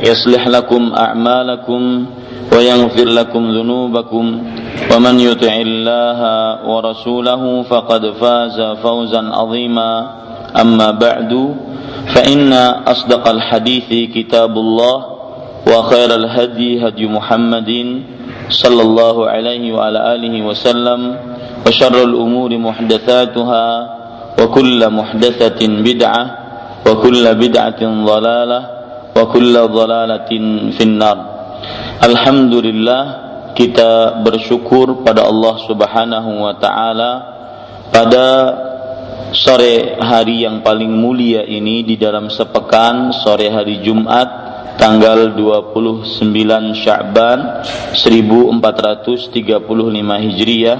يصلح لكم أعمالكم ويغفر لكم ذنوبكم ومن يطع الله ورسوله فقد فاز فوزا عظيما. أما بعد فإن أصدق الحديث كتاب الله وخير الهدي هدي محمد صلى الله عليه وعلى آله وسلم وشر الأمور محدثاتها وكل محدثة بدعة وكل بدعة ضلالة وكل ضلالة في النار Alhamdulillah kita bersyukur pada Allah Subhanahu wa taala pada sore hari yang paling mulia ini di dalam sepekan sore hari Jumat tanggal 29 Sya'ban 1435 Hijriah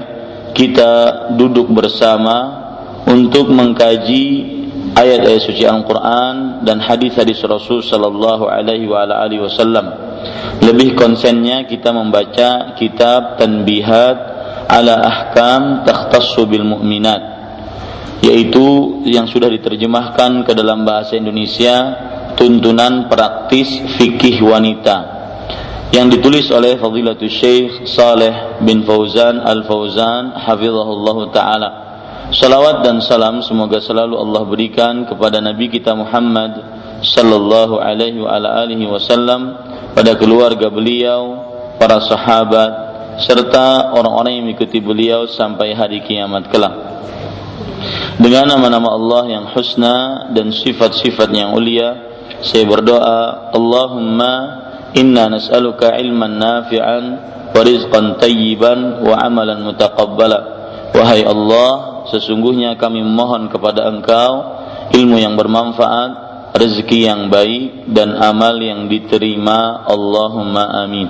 kita duduk bersama untuk mengkaji ayat-ayat suci Al-Qur'an dan hadis-hadis Rasul sallallahu alaihi wasallam lebih konsennya kita membaca kitab Tanbihat ala Ahkam Takhtassu bil Mu'minat yaitu yang sudah diterjemahkan ke dalam bahasa Indonesia tuntunan praktis fikih wanita yang ditulis oleh Fadilatul Syekh Saleh bin Fauzan Al-Fauzan hafizahullah taala. Salawat dan salam semoga selalu Allah berikan kepada Nabi kita Muhammad sallallahu alaihi wa ala alihi wasallam pada keluarga beliau, para sahabat, serta orang-orang yang mengikuti beliau sampai hari kiamat kelak. Dengan nama-nama Allah yang husna dan sifat-sifat yang ulia, saya berdoa, Allahumma inna nas'aluka ilman nafi'an wa rizqan tayyiban wa amalan mutaqabbala. Wahai Allah, sesungguhnya kami mohon kepada Engkau ilmu yang bermanfaat rezeki yang baik dan amal yang diterima. Allahumma amin.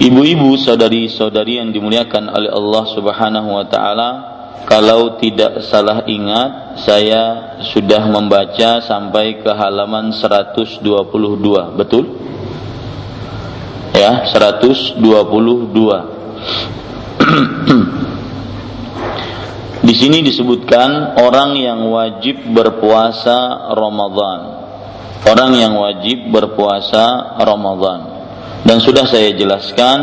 Ibu-ibu saudari-saudari yang dimuliakan oleh Allah Subhanahu wa taala kalau tidak salah ingat saya sudah membaca sampai ke halaman 122 betul? Ya 122 Di sini disebutkan orang yang wajib berpuasa Ramadan. Orang yang wajib berpuasa Ramadan. Dan sudah saya jelaskan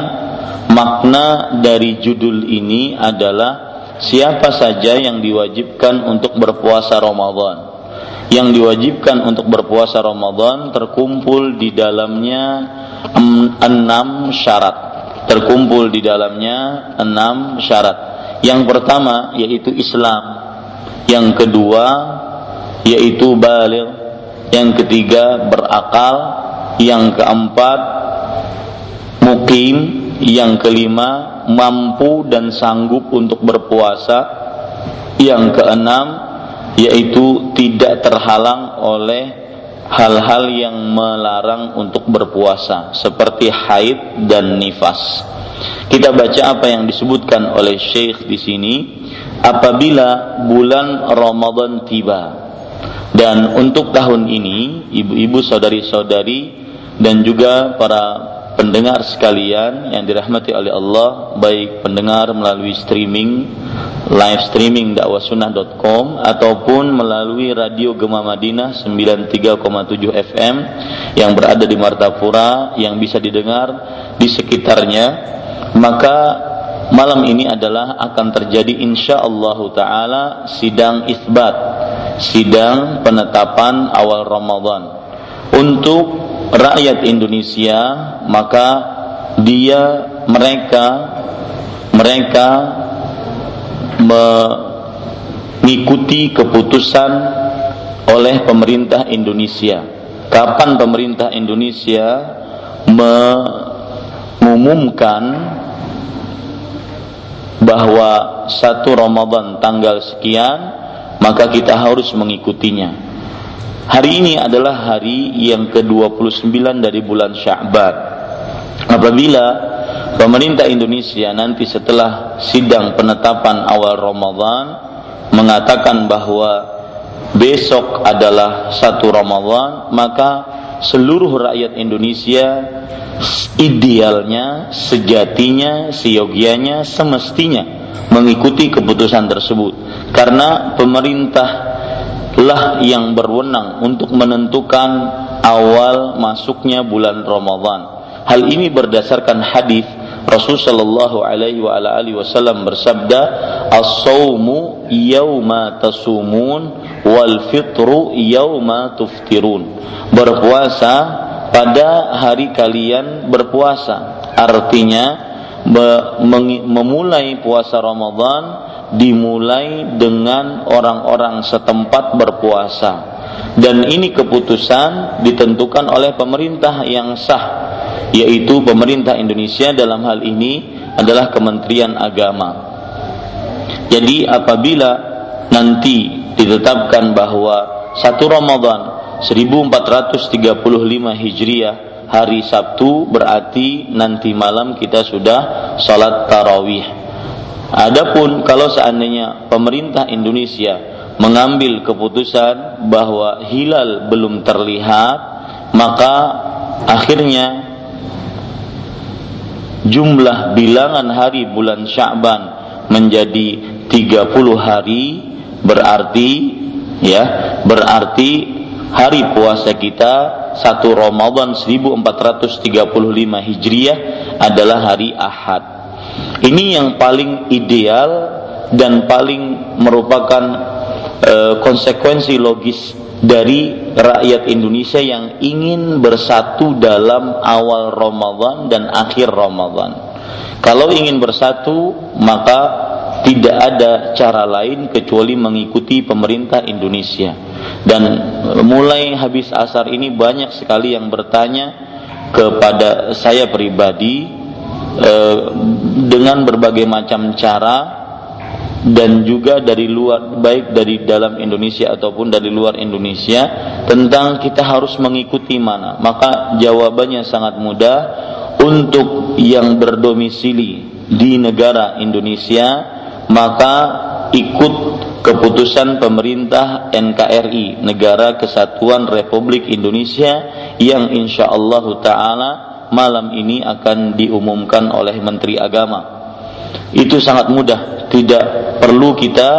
makna dari judul ini adalah siapa saja yang diwajibkan untuk berpuasa Ramadan. Yang diwajibkan untuk berpuasa Ramadan terkumpul di dalamnya enam syarat. Terkumpul di dalamnya enam syarat yang pertama yaitu Islam, yang kedua yaitu balik, yang ketiga berakal, yang keempat mukim, yang kelima mampu dan sanggup untuk berpuasa, yang keenam yaitu tidak terhalang oleh hal-hal yang melarang untuk berpuasa seperti haid dan nifas. Kita baca apa yang disebutkan oleh Syekh di sini apabila bulan Ramadan tiba. Dan untuk tahun ini, ibu-ibu saudari-saudari dan juga para pendengar sekalian yang dirahmati oleh Allah, baik pendengar melalui streaming live streaming dakwahsunnah.com ataupun melalui radio Gema Madinah 93,7 FM yang berada di Martapura yang bisa didengar di sekitarnya maka malam ini adalah akan terjadi insya Allah taala sidang isbat sidang penetapan awal Ramadan untuk rakyat Indonesia maka dia mereka mereka mengikuti keputusan oleh pemerintah Indonesia. Kapan pemerintah Indonesia mengumumkan bahwa satu Ramadan tanggal sekian maka kita harus mengikutinya. Hari ini adalah hari yang ke-29 dari bulan Sya'ban. Apabila pemerintah Indonesia nanti setelah sidang penetapan awal Ramadan mengatakan bahwa besok adalah satu Ramadan, maka seluruh rakyat Indonesia idealnya, sejatinya, seyogianya, semestinya mengikuti keputusan tersebut. Karena pemerintah lah yang berwenang untuk menentukan awal masuknya bulan Ramadan. Hal ini berdasarkan hadis Rasul sallallahu alaihi wa ala alihi wasallam bersabda, "As-saumu yauma tasumun wal fitru yauma tuftirun." Berpuasa pada hari kalian berpuasa. Artinya memulai puasa Ramadan dimulai dengan orang-orang setempat berpuasa dan ini keputusan ditentukan oleh pemerintah yang sah yaitu pemerintah Indonesia dalam hal ini adalah Kementerian Agama. Jadi apabila nanti ditetapkan bahwa satu Ramadan 1435 Hijriah hari Sabtu berarti nanti malam kita sudah salat tarawih. Adapun kalau seandainya pemerintah Indonesia mengambil keputusan bahwa hilal belum terlihat, maka akhirnya jumlah bilangan hari bulan Sya'ban menjadi 30 hari berarti ya berarti hari puasa kita satu Ramadan 1435 Hijriah adalah hari Ahad. Ini yang paling ideal dan paling merupakan e, konsekuensi logis dari rakyat Indonesia yang ingin bersatu dalam awal Ramadan dan akhir Ramadan. Kalau ingin bersatu, maka tidak ada cara lain kecuali mengikuti pemerintah Indonesia. Dan mulai habis asar ini banyak sekali yang bertanya kepada saya pribadi eh, dengan berbagai macam cara dan juga dari luar baik dari dalam Indonesia ataupun dari luar Indonesia tentang kita harus mengikuti mana. Maka jawabannya sangat mudah. Untuk yang berdomisili di negara Indonesia maka ikut keputusan pemerintah NKRI Negara Kesatuan Republik Indonesia yang insya Allah Taala malam ini akan diumumkan oleh Menteri Agama itu sangat mudah. Tidak perlu kita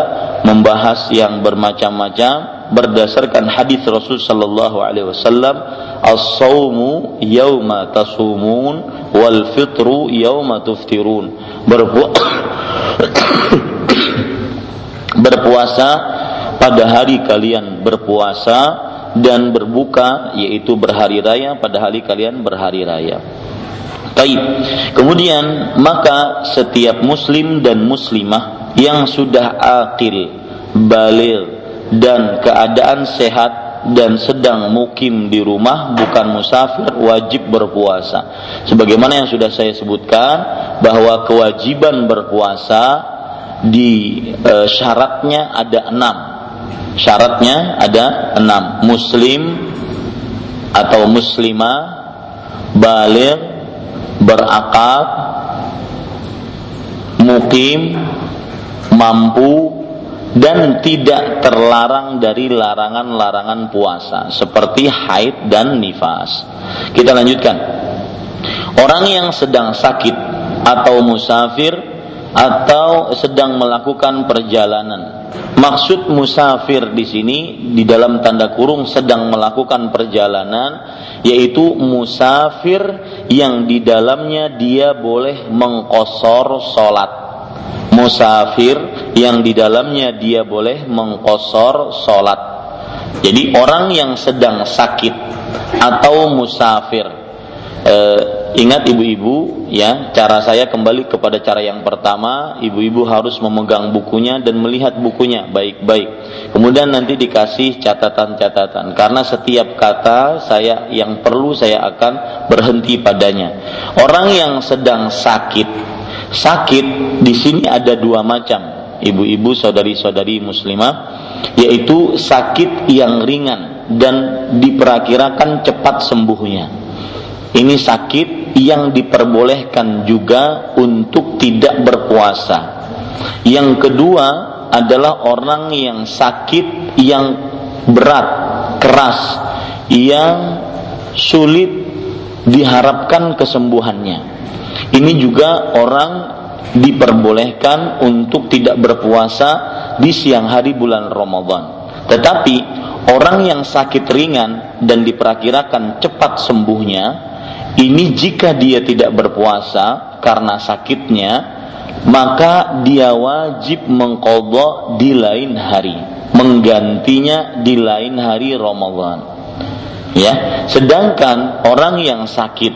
membahas yang bermacam-macam berdasarkan hadis Rasul sallallahu alaihi wasallam as-saumu yauma tasumun wal fitru yauma tuftirun. Berpu berpuasa pada hari kalian berpuasa dan berbuka yaitu berhari raya pada hari kalian berhari raya Taib. Kemudian maka setiap muslim dan muslimah yang sudah akil, balil dan keadaan sehat dan sedang mukim di rumah bukan musafir wajib berpuasa. Sebagaimana yang sudah saya sebutkan bahwa kewajiban berpuasa di e, syaratnya ada enam. Syaratnya ada enam. Muslim atau muslimah, balik, berakal, mukim, mampu, dan tidak terlarang dari larangan-larangan puasa seperti haid dan nifas. Kita lanjutkan. Orang yang sedang sakit atau musafir atau sedang melakukan perjalanan. Maksud musafir di sini di dalam tanda kurung sedang melakukan perjalanan yaitu musafir yang di dalamnya dia boleh mengkosor solat musafir yang di dalamnya dia boleh mengkosor solat jadi orang yang sedang sakit atau musafir e, ingat ibu-ibu ya, cara saya kembali kepada cara yang pertama, ibu-ibu harus memegang bukunya dan melihat bukunya baik-baik. Kemudian nanti dikasih catatan-catatan karena setiap kata saya yang perlu saya akan berhenti padanya. Orang yang sedang sakit, sakit di sini ada dua macam. Ibu-ibu, saudari-saudari muslimah, yaitu sakit yang ringan dan diperkirakan cepat sembuhnya. Ini sakit yang diperbolehkan juga untuk tidak berpuasa. Yang kedua adalah orang yang sakit yang berat, keras, yang sulit diharapkan kesembuhannya. Ini juga orang diperbolehkan untuk tidak berpuasa di siang hari bulan Ramadan. Tetapi orang yang sakit ringan dan diperkirakan cepat sembuhnya, ini jika dia tidak berpuasa karena sakitnya, maka dia wajib mengkodok di lain hari, menggantinya di lain hari Ramadan. Ya, sedangkan orang yang sakit,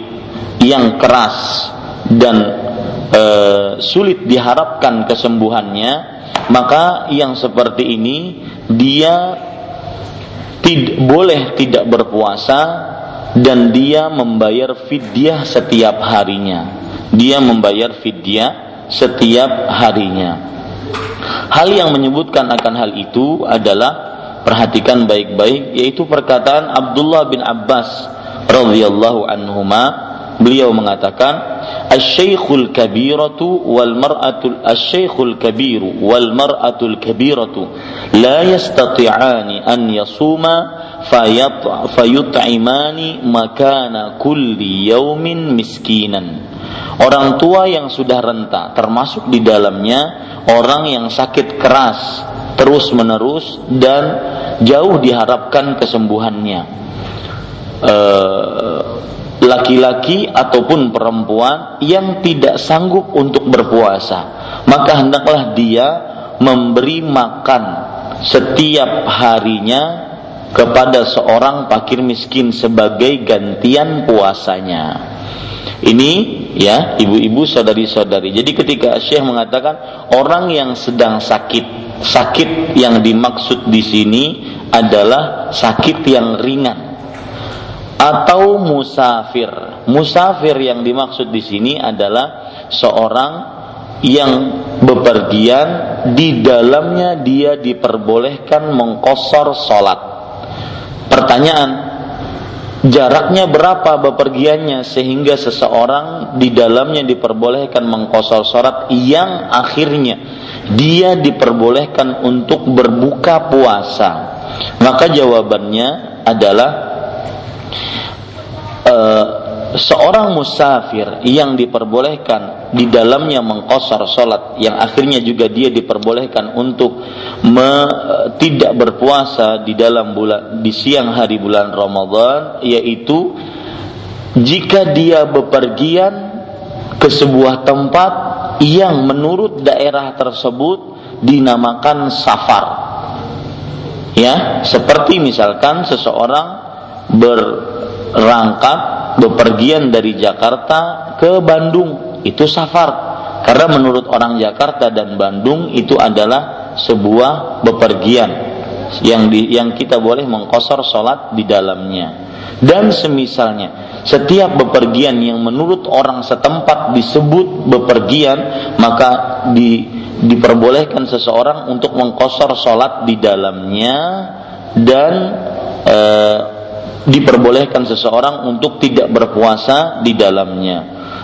yang keras dan e, sulit diharapkan kesembuhannya, maka yang seperti ini dia tid boleh tidak berpuasa dan dia membayar fidyah setiap harinya. Dia membayar fidyah setiap harinya. Hal yang menyebutkan akan hal itu adalah perhatikan baik-baik yaitu perkataan Abdullah bin Abbas radhiyallahu anhuma beliau mengatakan Asy-Syaikhul Kabiratu wal mar'atul Asy-Syaikhul Kabiru wal mar'atul Kabiratu la yastati'ani an yasuma fayut'imani makana kulli yaumin miskinan Orang tua yang sudah renta termasuk di dalamnya orang yang sakit keras terus menerus dan jauh diharapkan kesembuhannya. Uh, laki-laki ataupun perempuan yang tidak sanggup untuk berpuasa, maka hendaklah dia memberi makan setiap harinya kepada seorang fakir miskin sebagai gantian puasanya. Ini ya, ibu-ibu saudari-saudari. Jadi ketika Syekh mengatakan orang yang sedang sakit, sakit yang dimaksud di sini adalah sakit yang ringan atau musafir. Musafir yang dimaksud di sini adalah seorang yang bepergian di dalamnya dia diperbolehkan mengkosor sholat. Pertanyaan, jaraknya berapa bepergiannya sehingga seseorang di dalamnya diperbolehkan mengkosor sholat yang akhirnya dia diperbolehkan untuk berbuka puasa? Maka jawabannya adalah uh, seorang musafir yang diperbolehkan di dalamnya mengkosor sholat yang akhirnya juga dia diperbolehkan untuk me, uh, tidak berpuasa di dalam bulan di siang hari bulan Ramadan yaitu jika dia bepergian ke sebuah tempat yang menurut daerah tersebut dinamakan safar. Ya seperti misalkan seseorang ber berangkat bepergian dari Jakarta ke Bandung itu safar. Karena menurut orang Jakarta dan Bandung itu adalah sebuah bepergian yang di, yang kita boleh mengkosor sholat di dalamnya. Dan semisalnya setiap bepergian yang menurut orang setempat disebut bepergian maka di, diperbolehkan seseorang untuk mengkosor sholat di dalamnya dan e, diperbolehkan seseorang untuk tidak berpuasa di dalamnya.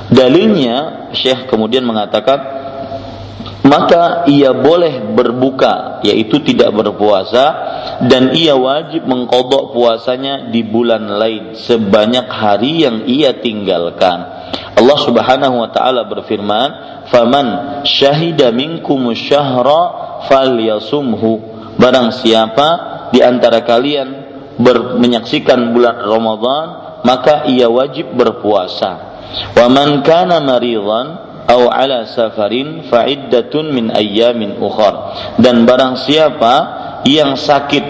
Dalilnya Syekh kemudian mengatakan maka ia boleh berbuka yaitu tidak berpuasa dan ia wajib mengkodok puasanya di bulan lain sebanyak hari yang ia tinggalkan. Allah Subhanahu wa taala berfirman, "Faman syahida minkum syahra falyasumhu." Barang siapa di antara kalian ber, menyaksikan bulan Ramadan maka ia wajib berpuasa. Wa man kana maridan aw ala safarin fa iddatun min ayyamin ukhar. Dan barang siapa yang sakit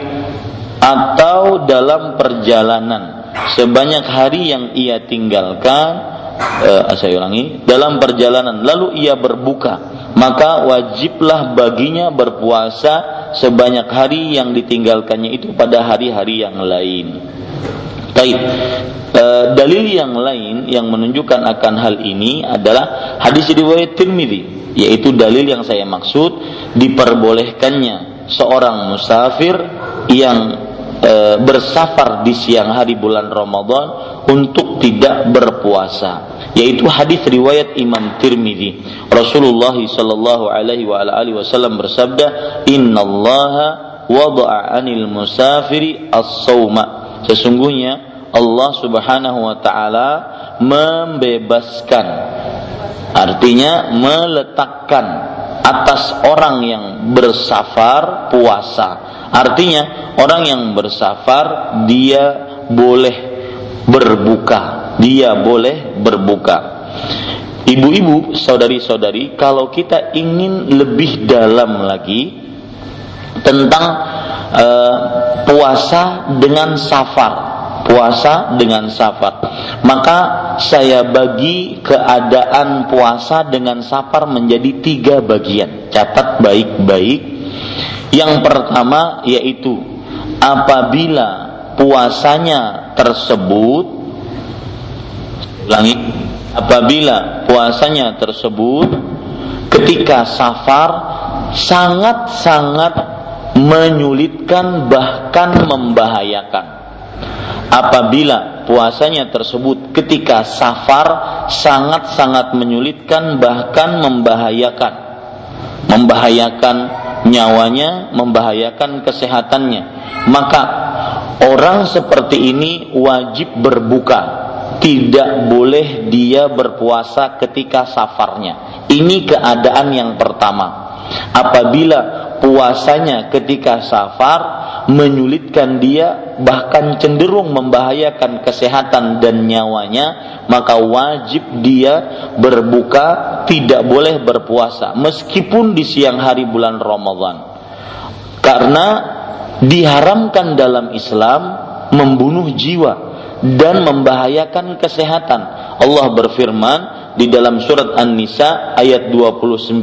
atau dalam perjalanan sebanyak hari yang ia tinggalkan uh, saya ulangi dalam perjalanan lalu ia berbuka maka wajiblah baginya berpuasa sebanyak hari yang ditinggalkannya itu pada hari-hari yang lain. Taib. E, dalil yang lain yang menunjukkan akan hal ini adalah hadis riwayat Tirmidzi, yaitu dalil yang saya maksud diperbolehkannya seorang musafir yang e, bersafar di siang hari bulan Ramadan untuk tidak berpuasa yaitu hadis riwayat Imam Tirmizi. Rasulullah sallallahu alaihi wa alihi wasallam bersabda, "Innallaha wada'a 'anil musafiri as-sauma." Sesungguhnya Allah Subhanahu wa taala membebaskan artinya meletakkan atas orang yang bersafar puasa. Artinya orang yang bersafar dia boleh berbuka dia boleh berbuka. Ibu-ibu, saudari-saudari, kalau kita ingin lebih dalam lagi tentang uh, puasa dengan safar, puasa dengan safar, maka saya bagi keadaan puasa dengan safar menjadi tiga bagian. Catat baik-baik. Yang pertama yaitu apabila puasanya tersebut ulangi apabila puasanya tersebut ketika safar sangat-sangat menyulitkan bahkan membahayakan. Apabila puasanya tersebut ketika safar sangat-sangat menyulitkan bahkan membahayakan. Membahayakan nyawanya membahayakan kesehatannya maka orang seperti ini wajib berbuka tidak boleh dia berpuasa ketika safarnya. Ini keadaan yang pertama. Apabila puasanya ketika safar menyulitkan dia bahkan cenderung membahayakan kesehatan dan nyawanya, maka wajib dia berbuka, tidak boleh berpuasa meskipun di siang hari bulan Ramadan. Karena diharamkan dalam Islam membunuh jiwa dan membahayakan kesehatan. Allah berfirman di dalam surat An-Nisa ayat 29,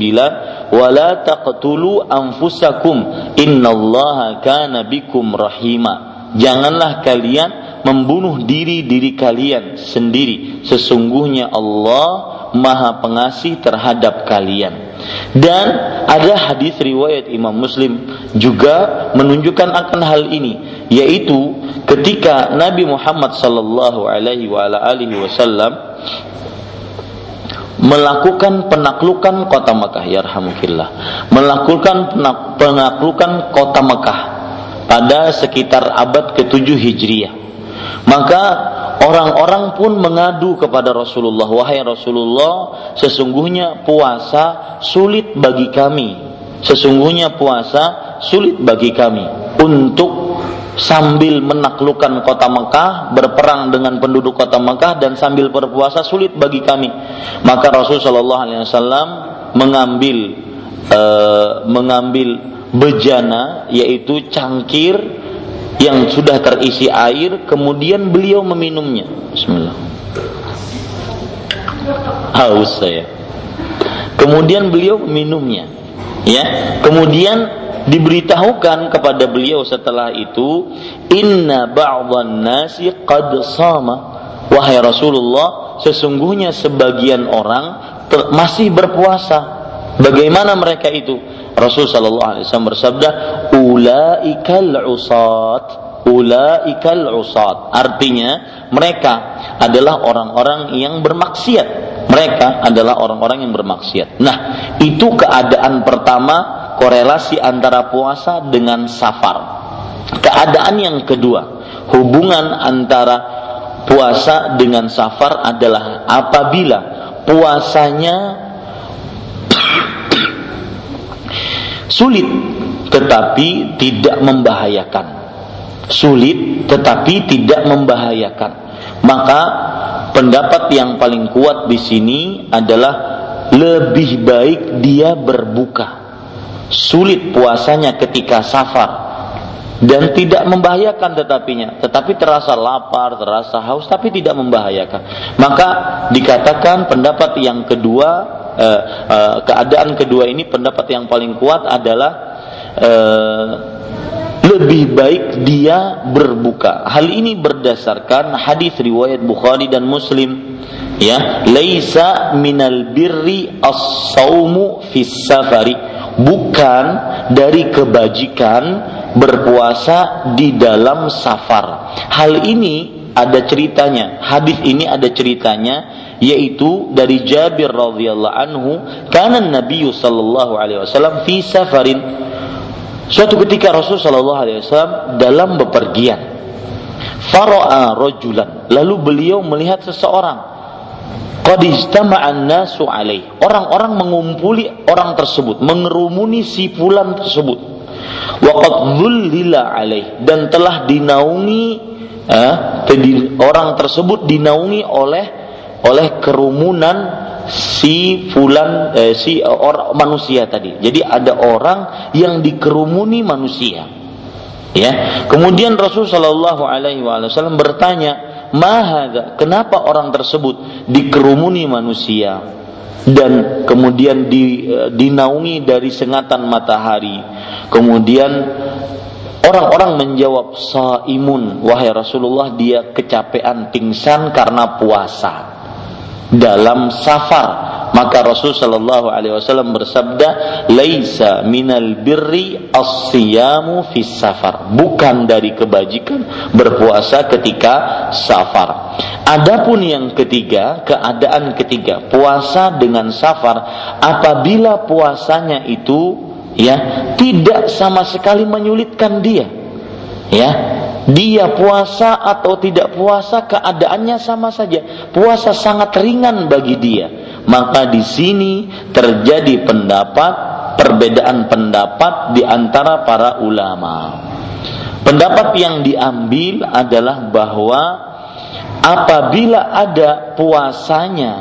"Wala taqtulu anfusakum innallaha kana bikum rahima." Janganlah kalian membunuh diri-diri kalian sendiri. Sesungguhnya Allah Maha Pengasih terhadap kalian. Dan ada hadis riwayat Imam Muslim juga menunjukkan akan hal ini, yaitu ketika Nabi Muhammad sallallahu alaihi wasallam melakukan penaklukan kota Mekah ya rahmukillah melakukan penaklukan kota Mekah pada sekitar abad ke-7 Hijriah. Maka orang-orang pun mengadu kepada Rasulullah, "Wahai Rasulullah, sesungguhnya puasa sulit bagi kami. Sesungguhnya puasa sulit bagi kami. Untuk sambil menaklukkan kota Mekah, berperang dengan penduduk kota Mekah dan sambil berpuasa sulit bagi kami." Maka Rasul Shallallahu alaihi wasallam mengambil uh, mengambil bejana yaitu cangkir yang sudah terisi air kemudian beliau meminumnya. Bismillah. Haus saya. Kemudian beliau meminumnya ya. Kemudian diberitahukan kepada beliau setelah itu inna ba'dhan nasi qad sama. Wahai Rasulullah sesungguhnya sebagian orang masih berpuasa. Bagaimana mereka itu? Rasul sallallahu alaihi wasallam bersabda, "Ulaikal usat." Ulaikal usat. Artinya mereka adalah orang-orang yang bermaksiat. Mereka adalah orang-orang yang bermaksiat. Nah, itu keadaan pertama korelasi antara puasa dengan safar. Keadaan yang kedua, hubungan antara puasa dengan safar adalah apabila puasanya Sulit tetapi tidak membahayakan. Sulit tetapi tidak membahayakan. Maka pendapat yang paling kuat di sini adalah lebih baik dia berbuka. Sulit puasanya ketika safar. dan tidak membahayakan tetapinya tetapi terasa lapar terasa haus tapi tidak membahayakan maka dikatakan pendapat yang kedua eh, eh, keadaan kedua ini pendapat yang paling kuat adalah eh, lebih baik dia berbuka. Hal ini berdasarkan hadis riwayat Bukhari dan Muslim. Ya, laisa minal birri as-saumu fis safari. Bukan dari kebajikan berpuasa di dalam safar. Hal ini ada ceritanya. Hadis ini ada ceritanya yaitu dari Jabir radhiyallahu anhu karena Nabi sallallahu alaihi wasallam fi safarin suatu ketika Rasul sallallahu alaihi wasallam dalam bepergian fara'a rajulan. Lalu beliau melihat seseorang. Nasu alaih. Orang-orang mengumpuli orang tersebut mengerumuni si fulan tersebut. Waqad alaih. Dan telah dinaungi eh, orang tersebut dinaungi oleh oleh kerumunan si fulan eh, si orang manusia tadi. Jadi ada orang yang dikerumuni manusia. Ya. Kemudian Rasul Shallallahu alaihi wasallam bertanya, "Mahada? Kenapa orang tersebut dikerumuni manusia?" dan kemudian di, eh, dinaungi dari sengatan matahari. Kemudian orang-orang menjawab saimun, wahai Rasulullah dia kecapean pingsan karena puasa dalam safar maka Rasul Shallallahu Alaihi Wasallam bersabda, "Laisa minal birri as-siyamu fis safar." Bukan dari kebajikan berpuasa ketika safar. Adapun yang ketiga, keadaan ketiga, puasa dengan safar apabila puasanya itu ya tidak sama sekali menyulitkan dia. Ya, dia puasa atau tidak puasa keadaannya sama saja. Puasa sangat ringan bagi dia maka di sini terjadi pendapat perbedaan pendapat di antara para ulama. Pendapat yang diambil adalah bahwa apabila ada puasanya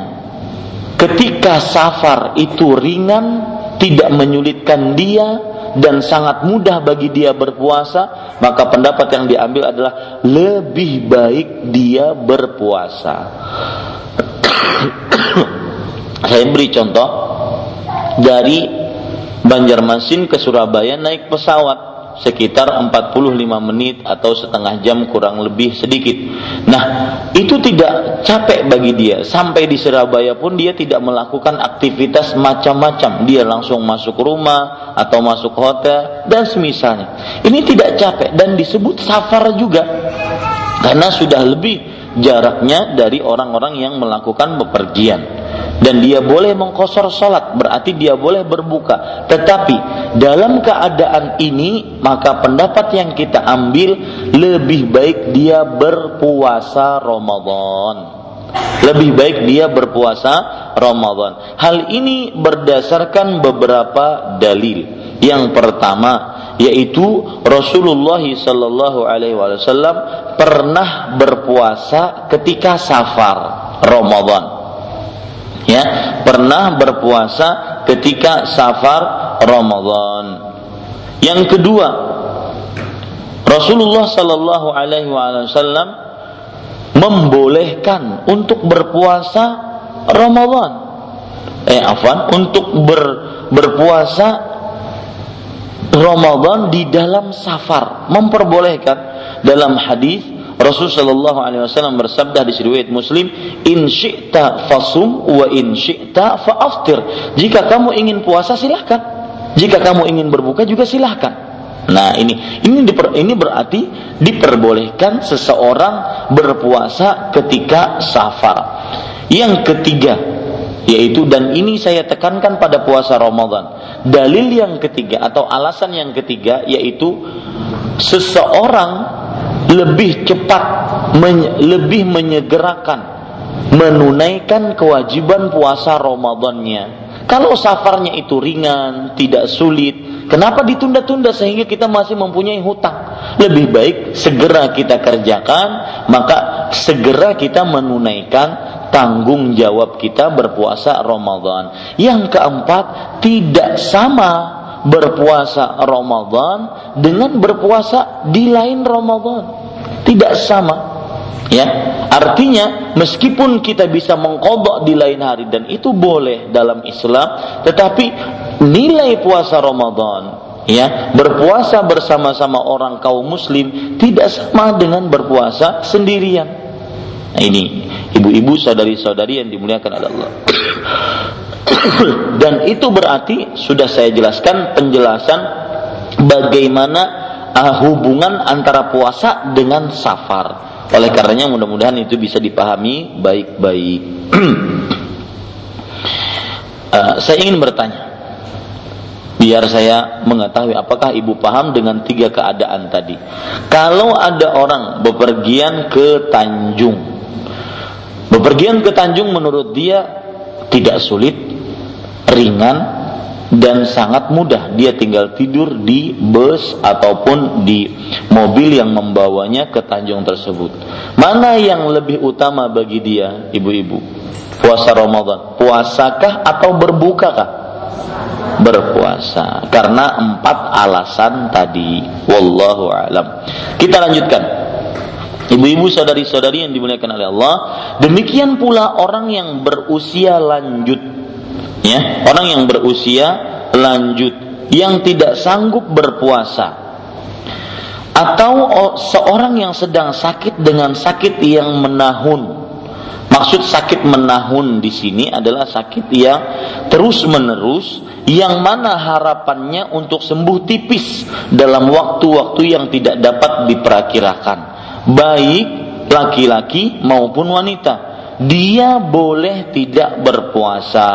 ketika safar itu ringan, tidak menyulitkan dia dan sangat mudah bagi dia berpuasa, maka pendapat yang diambil adalah lebih baik dia berpuasa. Saya beri contoh dari Banjarmasin ke Surabaya naik pesawat sekitar 45 menit atau setengah jam kurang lebih sedikit. Nah, itu tidak capek bagi dia. Sampai di Surabaya pun dia tidak melakukan aktivitas macam-macam. Dia langsung masuk rumah atau masuk hotel dan semisalnya. Ini tidak capek dan disebut safar juga. Karena sudah lebih jaraknya dari orang-orang yang melakukan bepergian dan dia boleh mengkosor sholat berarti dia boleh berbuka. Tetapi dalam keadaan ini maka pendapat yang kita ambil lebih baik dia berpuasa Ramadan. Lebih baik dia berpuasa Ramadan. Hal ini berdasarkan beberapa dalil. Yang pertama yaitu Rasulullah Sallallahu Alaihi Wasallam pernah berpuasa ketika safar Ramadan ya pernah berpuasa ketika safar Ramadan. Yang kedua, Rasulullah Sallallahu Alaihi Wasallam membolehkan untuk berpuasa Ramadan. Eh, afan, untuk ber, berpuasa Ramadan di dalam safar, memperbolehkan dalam hadis Rasul Shallallahu Alaihi Wasallam bersabda di riwayat Muslim, In syi'ta fasum wa in syi'ta faaftir. Jika kamu ingin puasa silahkan. Jika kamu ingin berbuka juga silahkan. Nah ini ini diper, ini berarti diperbolehkan seseorang berpuasa ketika safar. Yang ketiga yaitu dan ini saya tekankan pada puasa Ramadan. Dalil yang ketiga atau alasan yang ketiga yaitu seseorang lebih cepat men, lebih menyegerakan menunaikan kewajiban puasa Ramadannya. Kalau safarnya itu ringan, tidak sulit, kenapa ditunda-tunda sehingga kita masih mempunyai hutang? Lebih baik segera kita kerjakan, maka segera kita menunaikan tanggung jawab kita berpuasa Ramadan. Yang keempat, tidak sama berpuasa Ramadan dengan berpuasa di lain Ramadan. Tidak sama. Ya, artinya meskipun kita bisa mengkodok di lain hari dan itu boleh dalam Islam, tetapi nilai puasa Ramadan ya berpuasa bersama-sama orang kaum muslim tidak sama dengan berpuasa sendirian nah ini ibu-ibu saudari-saudari yang dimuliakan oleh Allah dan itu berarti sudah saya jelaskan penjelasan bagaimana uh, hubungan antara puasa dengan safar oleh karenanya mudah-mudahan itu bisa dipahami baik-baik uh, saya ingin bertanya biar saya mengetahui apakah ibu paham dengan tiga keadaan tadi. Kalau ada orang bepergian ke Tanjung, bepergian ke Tanjung menurut dia tidak sulit, ringan, dan sangat mudah. Dia tinggal tidur di bus ataupun di mobil yang membawanya ke Tanjung tersebut. Mana yang lebih utama bagi dia, ibu-ibu? Puasa Ramadan, puasakah atau berbukakah? berpuasa karena empat alasan tadi wallahu alam kita lanjutkan Ibu-ibu saudari-saudari yang dimuliakan oleh Allah, demikian pula orang yang berusia lanjut ya, orang yang berusia lanjut yang tidak sanggup berpuasa atau seorang yang sedang sakit dengan sakit yang menahun Maksud sakit menahun di sini adalah sakit yang terus menerus yang mana harapannya untuk sembuh tipis dalam waktu-waktu yang tidak dapat diperkirakan. Baik laki-laki maupun wanita. Dia boleh tidak berpuasa.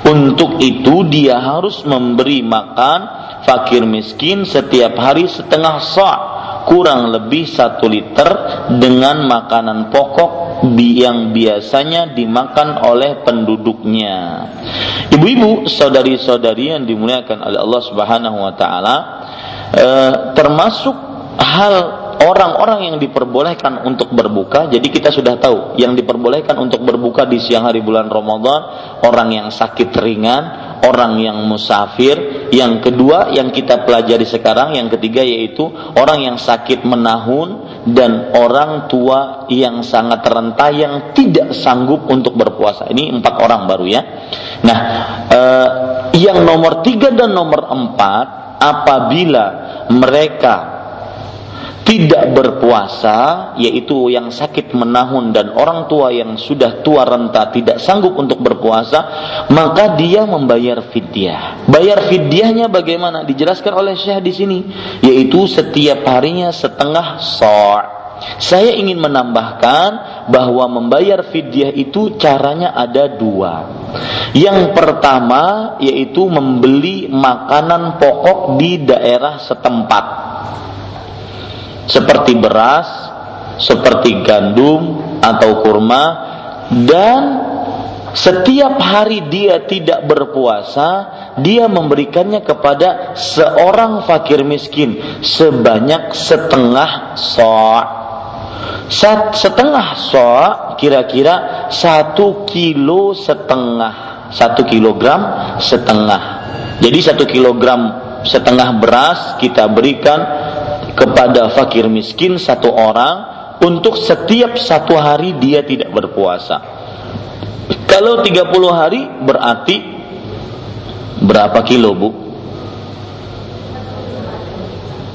Untuk itu dia harus memberi makan fakir miskin setiap hari setengah sa' kurang lebih satu liter dengan makanan pokok yang biasanya dimakan oleh penduduknya. Ibu-ibu, saudari-saudari yang dimuliakan oleh Allah Subhanahu wa taala, eh, termasuk hal orang-orang yang diperbolehkan untuk berbuka. Jadi kita sudah tahu yang diperbolehkan untuk berbuka di siang hari bulan Ramadan, orang yang sakit ringan, orang yang musafir, yang kedua yang kita pelajari sekarang, yang ketiga yaitu orang yang sakit menahun dan orang tua yang sangat renta yang tidak sanggup untuk berpuasa. Ini empat orang baru ya. Nah, eh, yang nomor tiga dan nomor empat apabila mereka tidak berpuasa yaitu yang sakit menahun dan orang tua yang sudah tua renta tidak sanggup untuk berpuasa maka dia membayar fidyah. Bayar fidyahnya bagaimana? Dijelaskan oleh Syekh di sini yaitu setiap harinya setengah sa'. Saya ingin menambahkan bahwa membayar fidyah itu caranya ada dua. Yang pertama yaitu membeli makanan pokok di daerah setempat seperti beras, seperti gandum atau kurma dan setiap hari dia tidak berpuasa, dia memberikannya kepada seorang fakir miskin sebanyak setengah so' setengah so' kira-kira satu kilo setengah satu kilogram setengah. Jadi satu kilogram setengah beras kita berikan kepada fakir miskin satu orang untuk setiap satu hari dia tidak berpuasa. Kalau 30 hari berarti berapa kilo, Bu?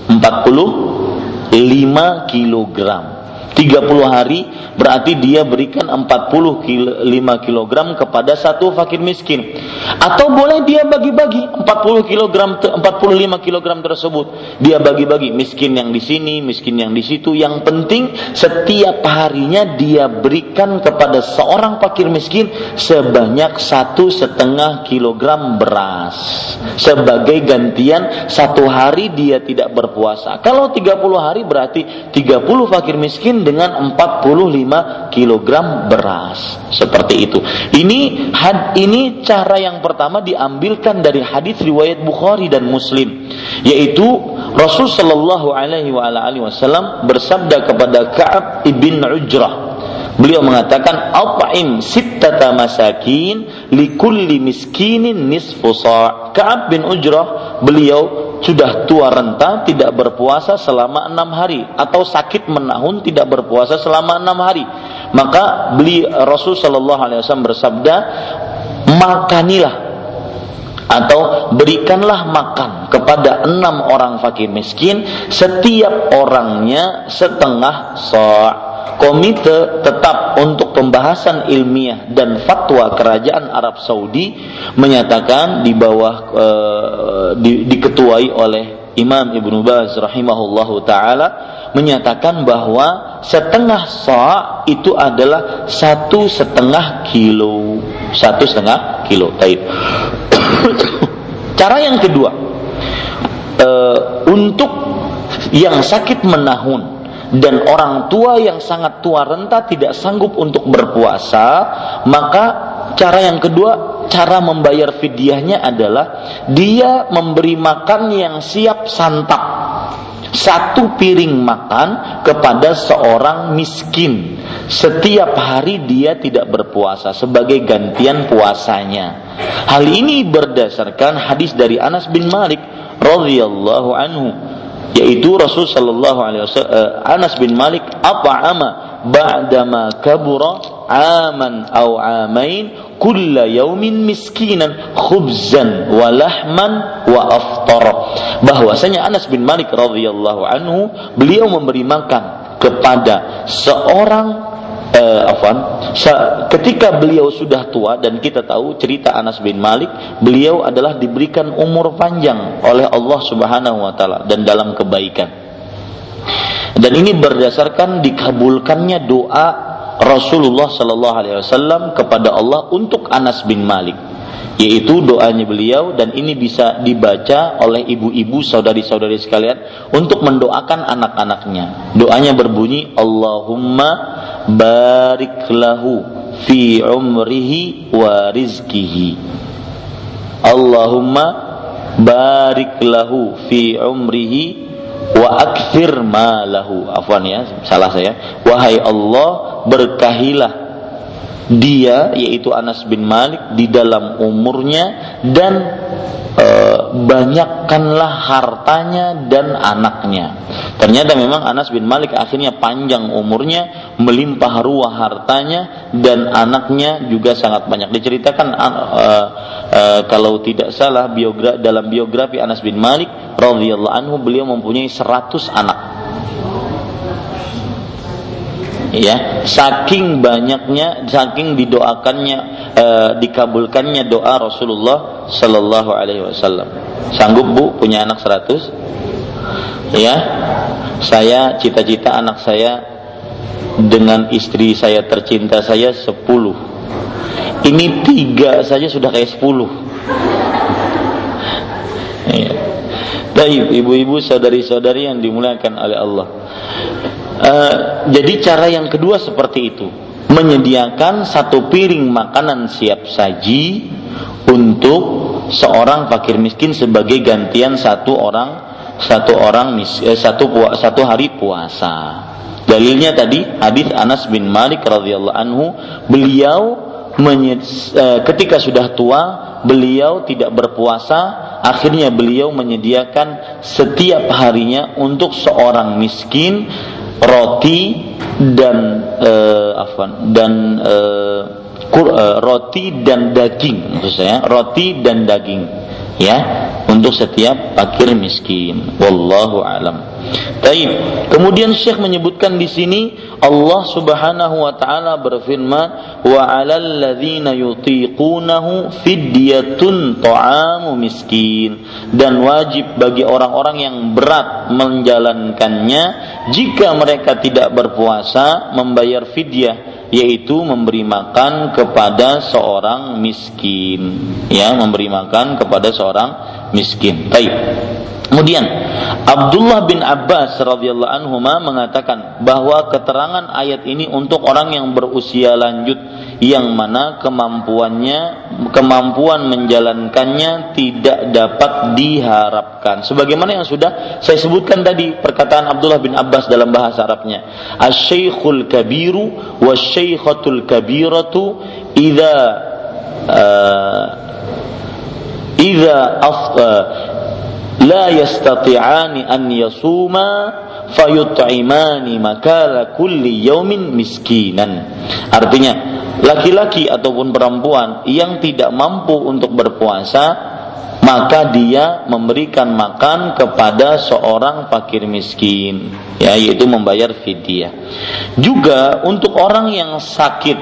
45 kilogram. 30 hari berarti dia berikan 40 kilo, 5 kg kepada satu fakir miskin. Atau boleh dia bagi-bagi 40 kg 45 kg tersebut. Dia bagi-bagi miskin yang di sini, miskin yang di situ. Yang penting setiap harinya dia berikan kepada seorang fakir miskin sebanyak satu setengah kilogram beras sebagai gantian satu hari dia tidak berpuasa. Kalau 30 hari berarti 30 fakir miskin dengan 45 kg beras. Seperti itu. Ini had, ini cara yang pertama diambilkan dari hadis riwayat Bukhari dan Muslim, yaitu Rasul Shallallahu alaihi wasallam bersabda kepada Ka'ab ibn Ujrah Beliau mengatakan At'im sittata masakin likulli miskinin nisfu sa' Ka'ab bin Ujrah beliau sudah tua renta tidak berpuasa selama enam hari. Atau sakit menahun tidak berpuasa selama enam hari. Maka beli Rasul Shallallahu Alaihi Wasallam bersabda makanilah atau berikanlah makan kepada enam orang fakir miskin. Setiap orangnya setengah sa' komite tetap untuk pembahasan ilmiah dan fatwa kerajaan Arab Saudi menyatakan di bawah e, di, diketuai oleh Imam Ibnu Baz rahimahullahu taala menyatakan bahwa setengah sa itu adalah satu setengah kilo. Satu setengah kilo taib. Cara yang kedua e, untuk yang sakit menahun dan orang tua yang sangat tua renta tidak sanggup untuk berpuasa, maka cara yang kedua, cara membayar fidyahnya adalah dia memberi makan yang siap santap. Satu piring makan kepada seorang miskin. Setiap hari dia tidak berpuasa sebagai gantian puasanya. Hal ini berdasarkan hadis dari Anas bin Malik radhiyallahu anhu yaitu Rasul sallallahu alaihi wasallam uh, Anas bin Malik apa ama ba'dama kabura aman aw amain kulla yaumin miskinan khubzan wa lahman wa aftara bahwasanya Anas bin Malik radhiyallahu anhu beliau memberi makan kepada seorang uh, afwan ketika beliau sudah tua dan kita tahu cerita Anas bin Malik beliau adalah diberikan umur panjang oleh Allah Subhanahu wa taala dan dalam kebaikan. Dan ini berdasarkan dikabulkannya doa Rasulullah Sallallahu Alaihi Wasallam kepada Allah untuk Anas bin Malik yaitu doanya beliau dan ini bisa dibaca oleh ibu-ibu saudari-saudari sekalian untuk mendoakan anak-anaknya. Doanya berbunyi Allahumma barik lahu fi umrihi wa rizkihi. Allahumma barik lahu fi umrihi wa akthir malahu. Afwan ya, salah saya. Wahai Allah, berkahilah dia yaitu Anas bin Malik di dalam umurnya dan e, banyakkanlah hartanya dan anaknya. Ternyata memang Anas bin Malik akhirnya panjang umurnya, melimpah ruah hartanya dan anaknya juga sangat banyak. Diceritakan e, e, kalau tidak salah biogra dalam biografi Anas bin Malik radhiyallahu anhu beliau mempunyai 100 anak ya saking banyaknya saking didoakannya e, dikabulkannya doa Rasulullah Shallallahu Alaihi Wasallam sanggup bu punya anak 100 ya saya cita-cita anak saya dengan istri saya tercinta saya 10 ini tiga saja sudah kayak 10 ya. Baik, ibu-ibu, saudari-saudari yang dimuliakan oleh Allah. Eh, jadi cara yang kedua seperti itu, menyediakan satu piring makanan siap saji untuk seorang fakir miskin sebagai gantian satu orang satu orang mis, eh, satu satu hari puasa. Dalilnya tadi hadis Anas bin Malik radhiyallahu anhu, beliau eh, ketika sudah tua beliau tidak berpuasa akhirnya beliau menyediakan setiap harinya untuk seorang miskin roti dan uh, afwan dan uh, kur, uh, roti dan daging maksud saya roti dan daging ya untuk setiap fakir miskin. Wallahu alam Taib. Kemudian Syekh menyebutkan di sini Allah Subhanahu wa taala berfirman wa 'alal ladzina yutiqunahu fidyatun ta'amu miskin dan wajib bagi orang-orang yang berat menjalankannya jika mereka tidak berpuasa membayar fidyah yaitu memberi makan kepada seorang miskin ya memberi makan kepada seorang miskin. Baik. Kemudian Abdullah bin Abbas radhiyallahu anhu mengatakan bahwa keterangan ayat ini untuk orang yang berusia lanjut yang mana kemampuannya kemampuan menjalankannya tidak dapat diharapkan. Sebagaimana yang sudah saya sebutkan tadi perkataan Abdullah bin Abbas dalam bahasa Arabnya. Asy-syaikhul kabiru wasyaikhatul kabiratu idza uh, idza la yastati'ani an yasuma fayut'imani makala kulli yaumin miskinan. Artinya, laki-laki ataupun perempuan yang tidak mampu untuk berpuasa maka dia memberikan makan kepada seorang fakir miskin ya yaitu membayar fidyah juga untuk orang yang sakit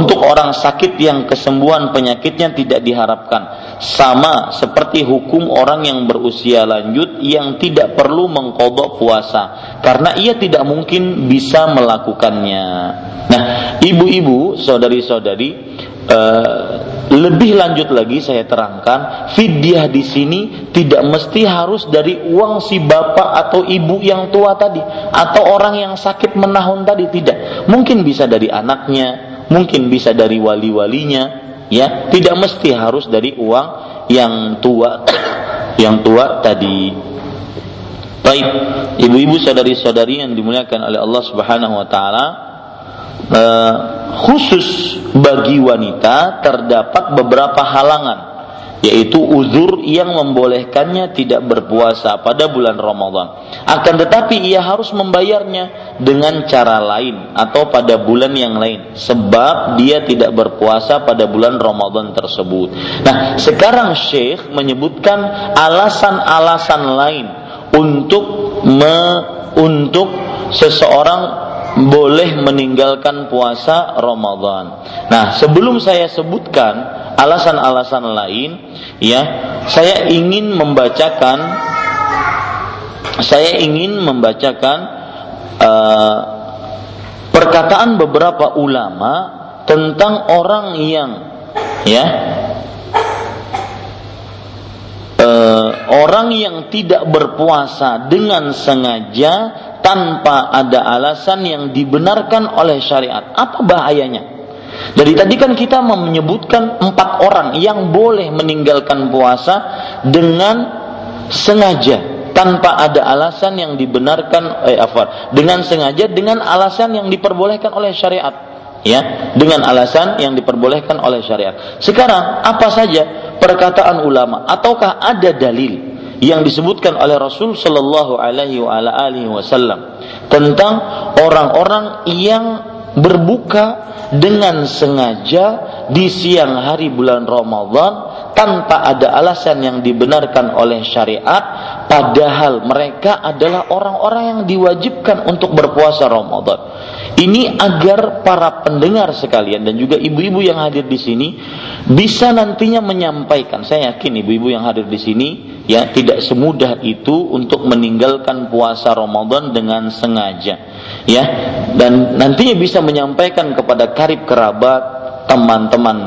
untuk orang sakit yang kesembuhan penyakitnya tidak diharapkan sama seperti hukum orang yang berusia lanjut yang tidak perlu mengkodok puasa karena ia tidak mungkin bisa melakukannya. Nah, ibu-ibu, saudari-saudari, eh, lebih lanjut lagi saya terangkan, fidyah di sini tidak mesti harus dari uang si bapak atau ibu yang tua tadi atau orang yang sakit menahun tadi tidak. Mungkin bisa dari anaknya, mungkin bisa dari wali-walinya, ya, tidak mesti harus dari uang yang tua yang tua tadi. Baik, ibu-ibu saudari-saudari yang dimuliakan oleh Allah Subhanahu wa taala, eh, khusus bagi wanita terdapat beberapa halangan yaitu uzur yang membolehkannya tidak berpuasa pada bulan Ramadan. Akan tetapi ia harus membayarnya dengan cara lain atau pada bulan yang lain sebab dia tidak berpuasa pada bulan Ramadan tersebut. Nah, sekarang Syekh menyebutkan alasan-alasan lain untuk me, untuk seseorang boleh meninggalkan puasa Ramadan. Nah, sebelum saya sebutkan alasan-alasan lain, ya, saya ingin membacakan saya ingin membacakan uh, perkataan beberapa ulama tentang orang yang ya uh, orang yang tidak berpuasa dengan sengaja tanpa ada alasan yang dibenarkan oleh syariat. Apa bahayanya? Jadi tadi kan kita menyebutkan empat orang yang boleh meninggalkan puasa dengan sengaja tanpa ada alasan yang dibenarkan eh afar dengan sengaja dengan alasan yang diperbolehkan oleh syariat ya dengan alasan yang diperbolehkan oleh syariat sekarang apa saja perkataan ulama ataukah ada dalil yang disebutkan oleh Rasul Shallallahu Alaihi Wasallam tentang orang-orang yang berbuka dengan sengaja di siang hari bulan Ramadan tanpa ada alasan yang dibenarkan oleh syariat padahal mereka adalah orang-orang yang diwajibkan untuk berpuasa Ramadan. Ini agar para pendengar sekalian dan juga ibu-ibu yang hadir di sini bisa nantinya menyampaikan. Saya yakin ibu-ibu yang hadir di sini ya tidak semudah itu untuk meninggalkan puasa Ramadan dengan sengaja ya dan nantinya bisa menyampaikan kepada karib kerabat teman-teman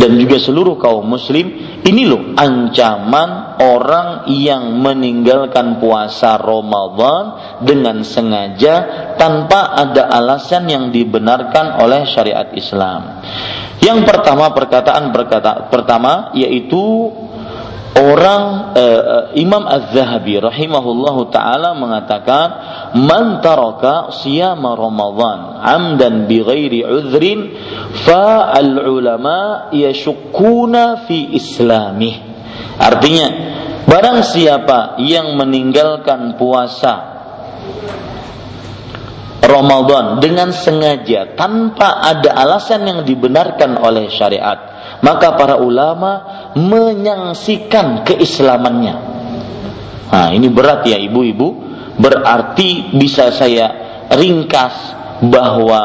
dan juga seluruh kaum muslim ini loh ancaman orang yang meninggalkan puasa Ramadan dengan sengaja tanpa ada alasan yang dibenarkan oleh syariat Islam. Yang pertama perkataan perkata pertama yaitu orang uh, Imam Az-Zahabi rahimahullahu taala mengatakan man taraka siyama Ramadan amdan bighairi udhrin fa al ulama yashukkuna fi islamih. Artinya barang siapa yang meninggalkan puasa Ramadan dengan sengaja tanpa ada alasan yang dibenarkan oleh syariat maka para ulama menyangsikan keislamannya. Nah, ini berat ya ibu-ibu. Berarti bisa saya ringkas bahwa